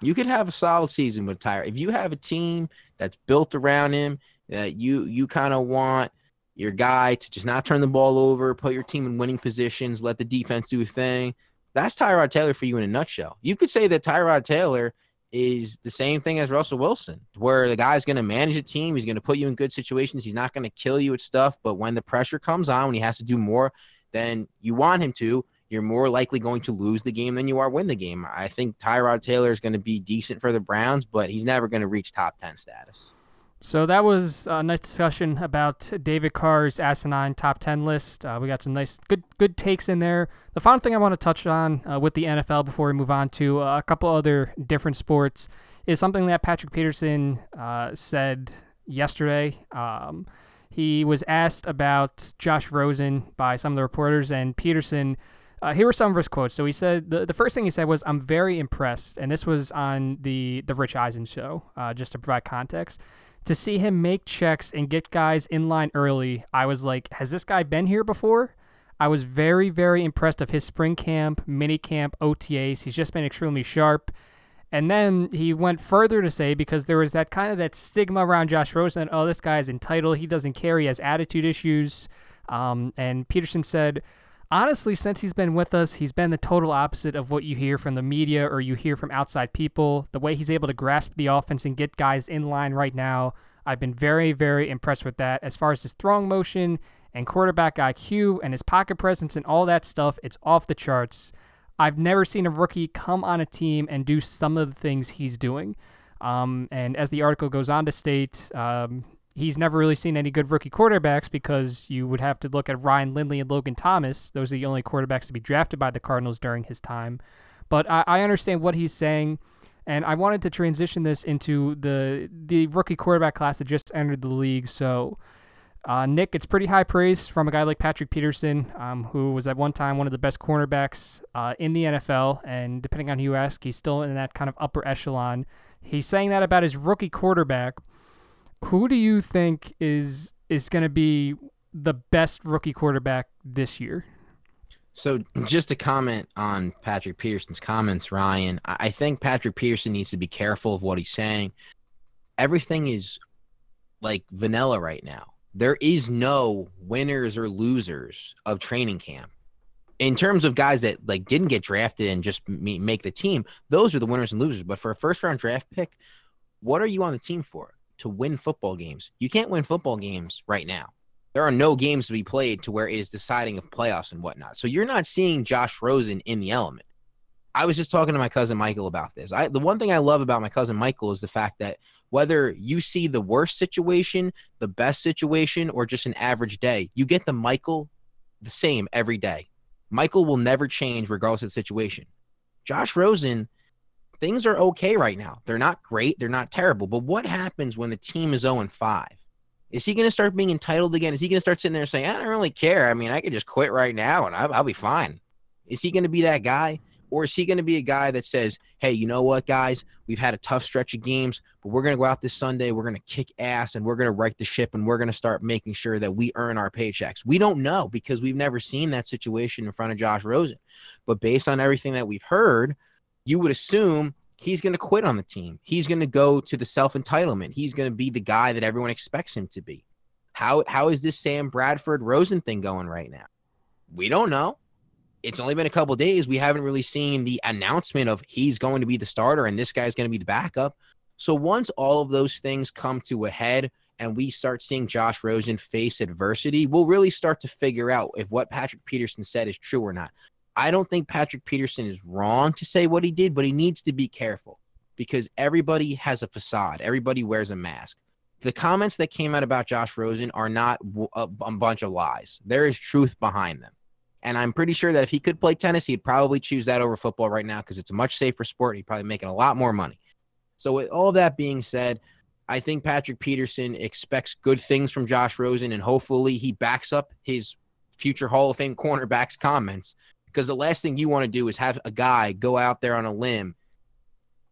[SPEAKER 2] You could have a solid season with Tyrod if you have a team that's built around him that you you kind of want your guy to just not turn the ball over, put your team in winning positions, let the defense do a thing. That's Tyrod Taylor for you in a nutshell. You could say that Tyrod Taylor is the same thing as Russell Wilson, where the guy's going to manage a team. He's going to put you in good situations. He's not going to kill you with stuff. But when the pressure comes on, when he has to do more than you want him to, you're more likely going to lose the game than you are win the game. I think Tyrod Taylor is going to be decent for the Browns, but he's never going to reach top 10 status.
[SPEAKER 1] So that was a nice discussion about David Carr's asinine top ten list. Uh, we got some nice, good, good takes in there. The final thing I want to touch on uh, with the NFL before we move on to uh, a couple other different sports is something that Patrick Peterson uh, said yesterday. Um, he was asked about Josh Rosen by some of the reporters, and Peterson. Uh, here were some of his quotes. So he said the, the first thing he said was, "I'm very impressed," and this was on the the Rich Eisen show, uh, just to provide context to see him make checks and get guys in line early, I was like, has this guy been here before? I was very, very impressed of his spring camp, mini camp, OTAs. He's just been extremely sharp. And then he went further to say because there was that kind of that stigma around Josh Rosen. Oh, this guy is entitled. He doesn't care. He has attitude issues. Um, and Peterson said, honestly, since he's been with us, he's been the total opposite of what you hear from the media or you hear from outside people. The way he's able to grasp the offense and get guys in line right now, I've been very, very impressed with that. As far as his throwing motion and quarterback IQ and his pocket presence and all that stuff, it's off the charts. I've never seen a rookie come on a team and do some of the things he's doing. Um, and as the article goes on to state, um, he's never really seen any good rookie quarterbacks because you would have to look at Ryan Lindley and Logan Thomas. Those are the only quarterbacks to be drafted by the Cardinals during his time. But I, I understand what he's saying. And I wanted to transition this into the the rookie quarterback class that just entered the league. So, uh, Nick, it's pretty high praise from a guy like Patrick Peterson, um, who was at one time one of the best cornerbacks uh, in the NFL. And depending on who you ask, he's still in that kind of upper echelon. He's saying that about his rookie quarterback. Who do you think is is going to be the best rookie quarterback this year?
[SPEAKER 2] So, just to comment on Patrick Peterson's comments, Ryan, I think Patrick Peterson needs to be careful of what he's saying. Everything is like vanilla right now. There is no winners or losers of training camp. In terms of guys that like didn't get drafted and just make the team, those are the winners and losers. But for a first round draft pick, what are you on the team for? To win football games. You can't win football games right now there are no games to be played to where it is deciding of playoffs and whatnot. So you're not seeing Josh Rosen in the element. I was just talking to my cousin Michael about this. I the one thing I love about my cousin Michael is the fact that whether you see the worst situation, the best situation, or just an average day, you get the Michael the same every day. Michael will never change regardless of the situation. Josh Rosen, things are okay right now. They're not great, they're not terrible. But what happens when the team is 0 and 5? Is he going to start being entitled again? Is he going to start sitting there saying, I don't really care. I mean, I could just quit right now and I'll, I'll be fine. Is he going to be that guy? Or is he going to be a guy that says, hey, you know what, guys? We've had a tough stretch of games, but we're going to go out this Sunday. We're going to kick ass and we're going to right the ship and we're going to start making sure that we earn our paychecks. We don't know because we've never seen that situation in front of Josh Rosen. But based on everything that we've heard, you would assume he's going to quit on the team. He's going to go to the self entitlement. He's going to be the guy that everyone expects him to be. How how is this Sam Bradford Rosen thing going right now? We don't know. It's only been a couple days. We haven't really seen the announcement of he's going to be the starter and this guy's going to be the backup. So once all of those things come to a head and we start seeing Josh Rosen face adversity, we'll really start to figure out if what Patrick Peterson said is true or not. I don't think Patrick Peterson is wrong to say what he did, but he needs to be careful because everybody has a facade. Everybody wears a mask. The comments that came out about Josh Rosen are not a, a bunch of lies. There is truth behind them. And I'm pretty sure that if he could play tennis, he'd probably choose that over football right now because it's a much safer sport. He'd probably making a lot more money. So, with all that being said, I think Patrick Peterson expects good things from Josh Rosen, and hopefully he backs up his future Hall of Fame cornerback's comments because the last thing you want to do is have a guy go out there on a limb,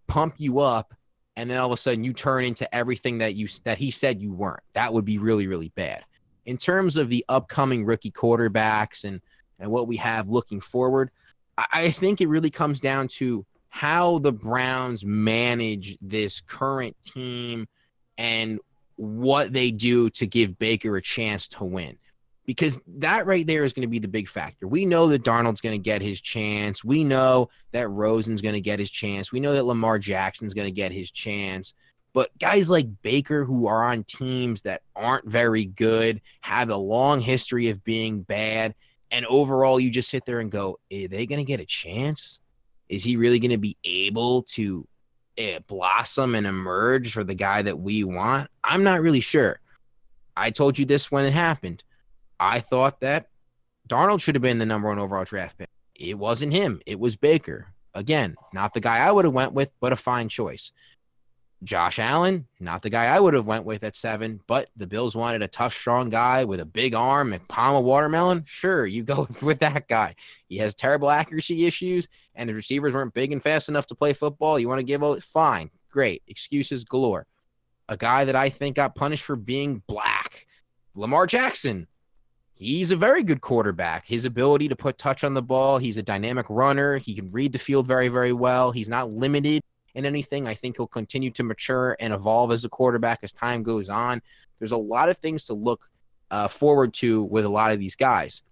[SPEAKER 2] pump you up, and then all of a sudden you turn into everything that you that he said you weren't. That would be really really bad. In terms of the upcoming rookie quarterbacks and and what we have looking forward, I, I think it really comes down to how the Browns manage this current team and what they do to give Baker a chance to win because that right there is going to be the big factor. We know that Darnold's going to get his chance. We know that Rosen's going to get his chance. We know that Lamar Jackson's going to get his chance. But guys like Baker, who are on teams that aren't very good, have a long history of being bad, and overall, you just sit there and go, Are they going to get a chance? Is he really going to be able to uh, blossom and emerge for the guy that we want? I'm not really sure. I told you this when it happened. I thought that Darnold should have been the number one overall draft pick. It wasn't him. It was Baker. Again, not the guy I would have went with, but a fine choice. Josh Allen, not the guy I would have went with at seven, but the Bills wanted a tough, strong guy with a big arm and palm of watermelon. Sure, you go with that guy. He has terrible accuracy issues, and his receivers weren't big and fast enough to play football. You want to give a fine, great, excuses galore. A guy that I think got punished for being black, Lamar Jackson he's a very good quarterback. His ability to put touch on the ball, he's a dynamic runner. He can read the field very, very well. He's not limited in anything. I think he'll continue to mature and evolve as a quarterback as time goes on. There's a lot of things to look uh, forward to with a lot of these guys.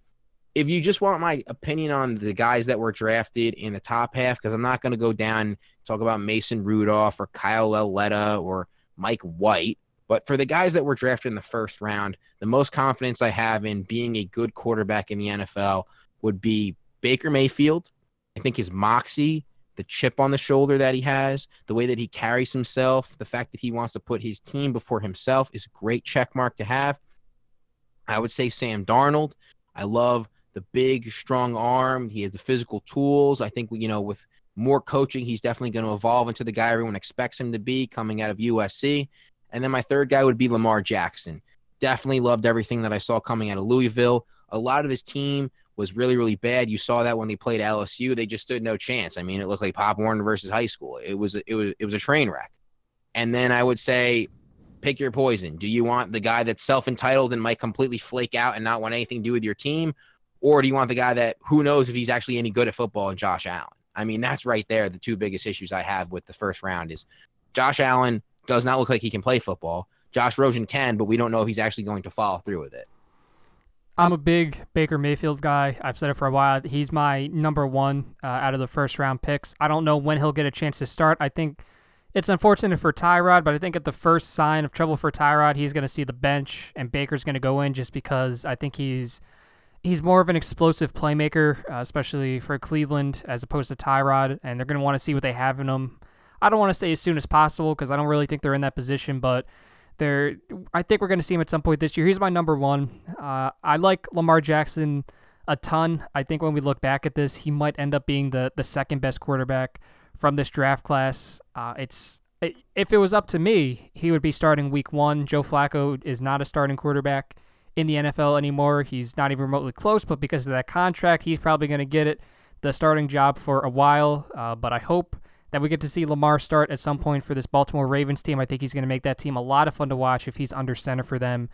[SPEAKER 2] If you just want my opinion on the guys that were drafted in the top half, because I'm not going to go down talk about Mason Rudolph or Kyle Lauletta or Mike White But for the guys that were drafted in the first round, the most confidence I have in being a good quarterback in the NFL would be Baker Mayfield. I think his moxie, the chip on the shoulder that he has, the way that he carries himself, the fact that he wants to put his team before himself is a great check mark to have. I would say Sam Darnold. I love the big, strong arm. He has the physical tools. I think, you know, with more coaching, he's definitely going to evolve into the guy everyone expects him to be coming out of USC. And then my third guy would be Lamar Jackson. Definitely loved everything that I saw coming out of Louisville. A lot of his team was really, really bad. You saw that when they played LSU, they just stood no chance. I mean, it looked like Pop Warner versus high school. It was it was it was a train wreck. And then I would say, pick your poison. Do you want the guy that's self entitled and might completely flake out and not want anything to do with your team, or do you want the guy that who knows if he's actually any good at football and Josh Allen? I mean, that's right there. The two biggest issues I have with the first round is Josh Allen does not look like he can play football. Josh Rosen can, but we don't know if he's actually going to follow through with it.
[SPEAKER 1] I'm a big Baker Mayfield guy. I've said it for a while. He's my number one uh, out of the first round picks. I don't know when he'll get a chance to start. I think it's unfortunate for Tyrod, but I think at the first sign of trouble for Tyrod, he's going to see the bench and Baker's going to go in just because I think he's he's more of an explosive playmaker, uh, especially for Cleveland as opposed to Tyrod, and they're going to want to see what they have in him. I don't want to say as soon as possible because I don't really think they're in that position, but they're. I think we're going to see him at some point this year. He's my number one. Uh, I like Lamar Jackson a ton. I think when we look back at this, he might end up being the the second best quarterback from this draft class. Uh, it's if it was up to me, he would be starting week one. Joe Flacco is not a starting quarterback in the NFL anymore. He's not even remotely close, but because of that contract, he's probably going to get it the starting job for a while. Uh, but I hope that we get to see Lamar start at some point for this Baltimore Ravens team. I think he's going to make that team a lot of fun to watch if he's under center for them.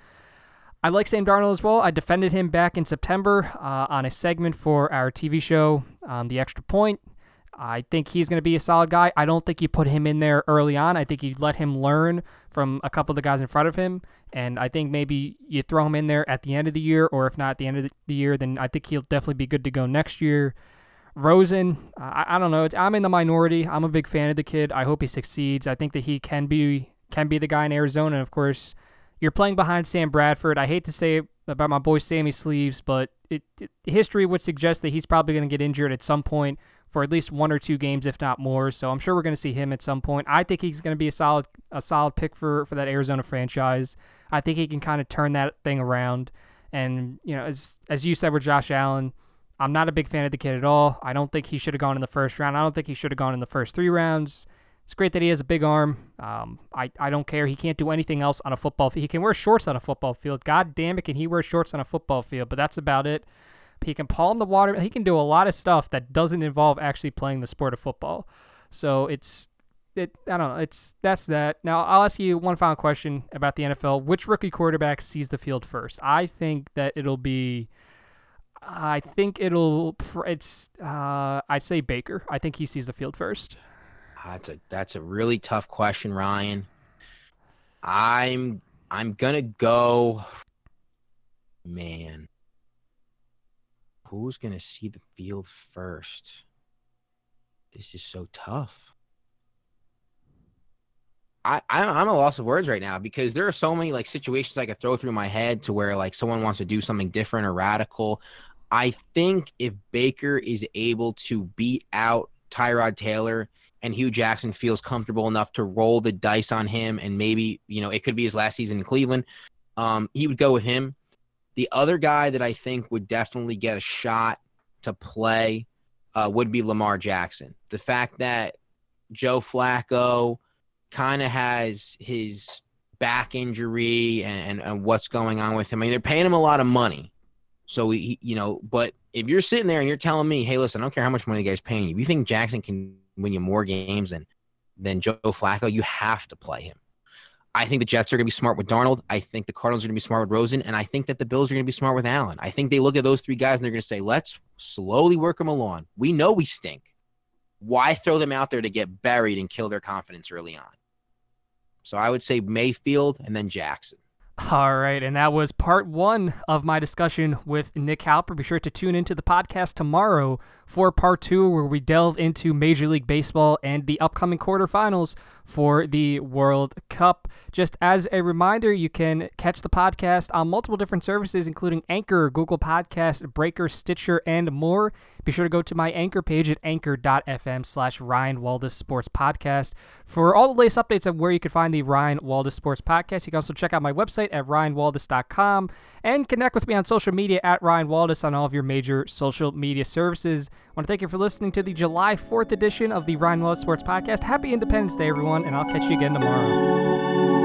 [SPEAKER 1] I like Sam Darnold as well. I defended him back in September uh, on a segment for our TV show, um, The Extra Point. I think he's going to be a solid guy. I don't think you put him in there early on. I think you let him learn from a couple of the guys in front of him. And I think maybe you throw him in there at the end of the year, or if not at the end of the year, then I think he'll definitely be good to go next year. Rosen, I, I don't know. It's, I'm in the minority. I'm a big fan of the kid. I hope he succeeds. I think that he can be can be the guy in Arizona. And of course, you're playing behind Sam Bradford. I hate to say it about my boy Sammy Sleeves, but it, it, history would suggest that he's probably going to get injured at some point for at least one or two games, if not more. So I'm sure we're going to see him at some point. I think he's going to be a solid a solid pick for for that Arizona franchise. I think he can kind of turn that thing around. And you know, as as you said with Josh Allen, I'm not a big fan of the kid at all. I don't think he should have gone in the first round. I don't think he should have gone in the first three rounds. It's great that he has a big arm. Um, I, I don't care. He can't do anything else on a football field. He can wear shorts on a football field. God damn it, can he wear shorts on a football field? But that's about it. He can palm the water. He can do a lot of stuff that doesn't involve actually playing the sport of football. So it's it. I don't know. It's that's that. Now I'll ask you one final question about the NFL. Which rookie quarterback sees the field first? I think that it'll be. I think it'll. It's. Uh, I say Baker. I think he sees the field first.
[SPEAKER 2] That's a that's a really tough question, Ryan. I'm I'm gonna go. Man, who's to see the field first? This is so tough. I, I'm a loss of words right now because there are so many like situations I could throw through my head to where like someone wants to do something different or radical. I think if Baker is able to beat out Tyrod Taylor and Hue Jackson feels comfortable enough to roll the dice on him and maybe, you know, it could be his last season in Cleveland, um, he would go with him. The other guy that I think would definitely get a shot to play uh, would be Lamar Jackson. The fact that Joe Flacco kind of has his back injury and, and, and, what's going on with him. I mean, they're paying him a lot of money. So, he, you know, but if you're sitting there and you're telling me, hey, listen, I don't care how much money the guy's paying you, if you think Jackson can win you more games than, than Joe Flacco, you have to play him. I think the Jets are going to be smart with Darnold. I think the Cardinals are going to be smart with Rosen. And I think that the Bills are going to be smart with Allen. I think they look at those three guys and they're going to say, let's slowly work them along. We know we stink. Why throw them out there to get buried and kill their confidence early on? So I would say Mayfield and then Jackson.
[SPEAKER 1] All right, and that was part one of my discussion with Nick Halper. Be sure to tune into the podcast tomorrow for part two, where we delve into Major League Baseball and the upcoming quarterfinals for the World Cup. Just as a reminder, you can catch the podcast on multiple different services, including Anchor, Google Podcast, Breaker, Stitcher, and more. Be sure to go to my Anchor page at anchor.fm slash Ryan Waldis Sports Podcast for all the latest updates of where you can find the Ryan Waldis Sports Podcast. You can also check out my website at ryanwaldis.com and connect with me on social media at Ryan Waldis on all of your major social media services. I want to thank you for listening to the July 4th edition of the Ryan Waldis Sports Podcast. Happy Independence Day, everyone, and I'll catch you again tomorrow.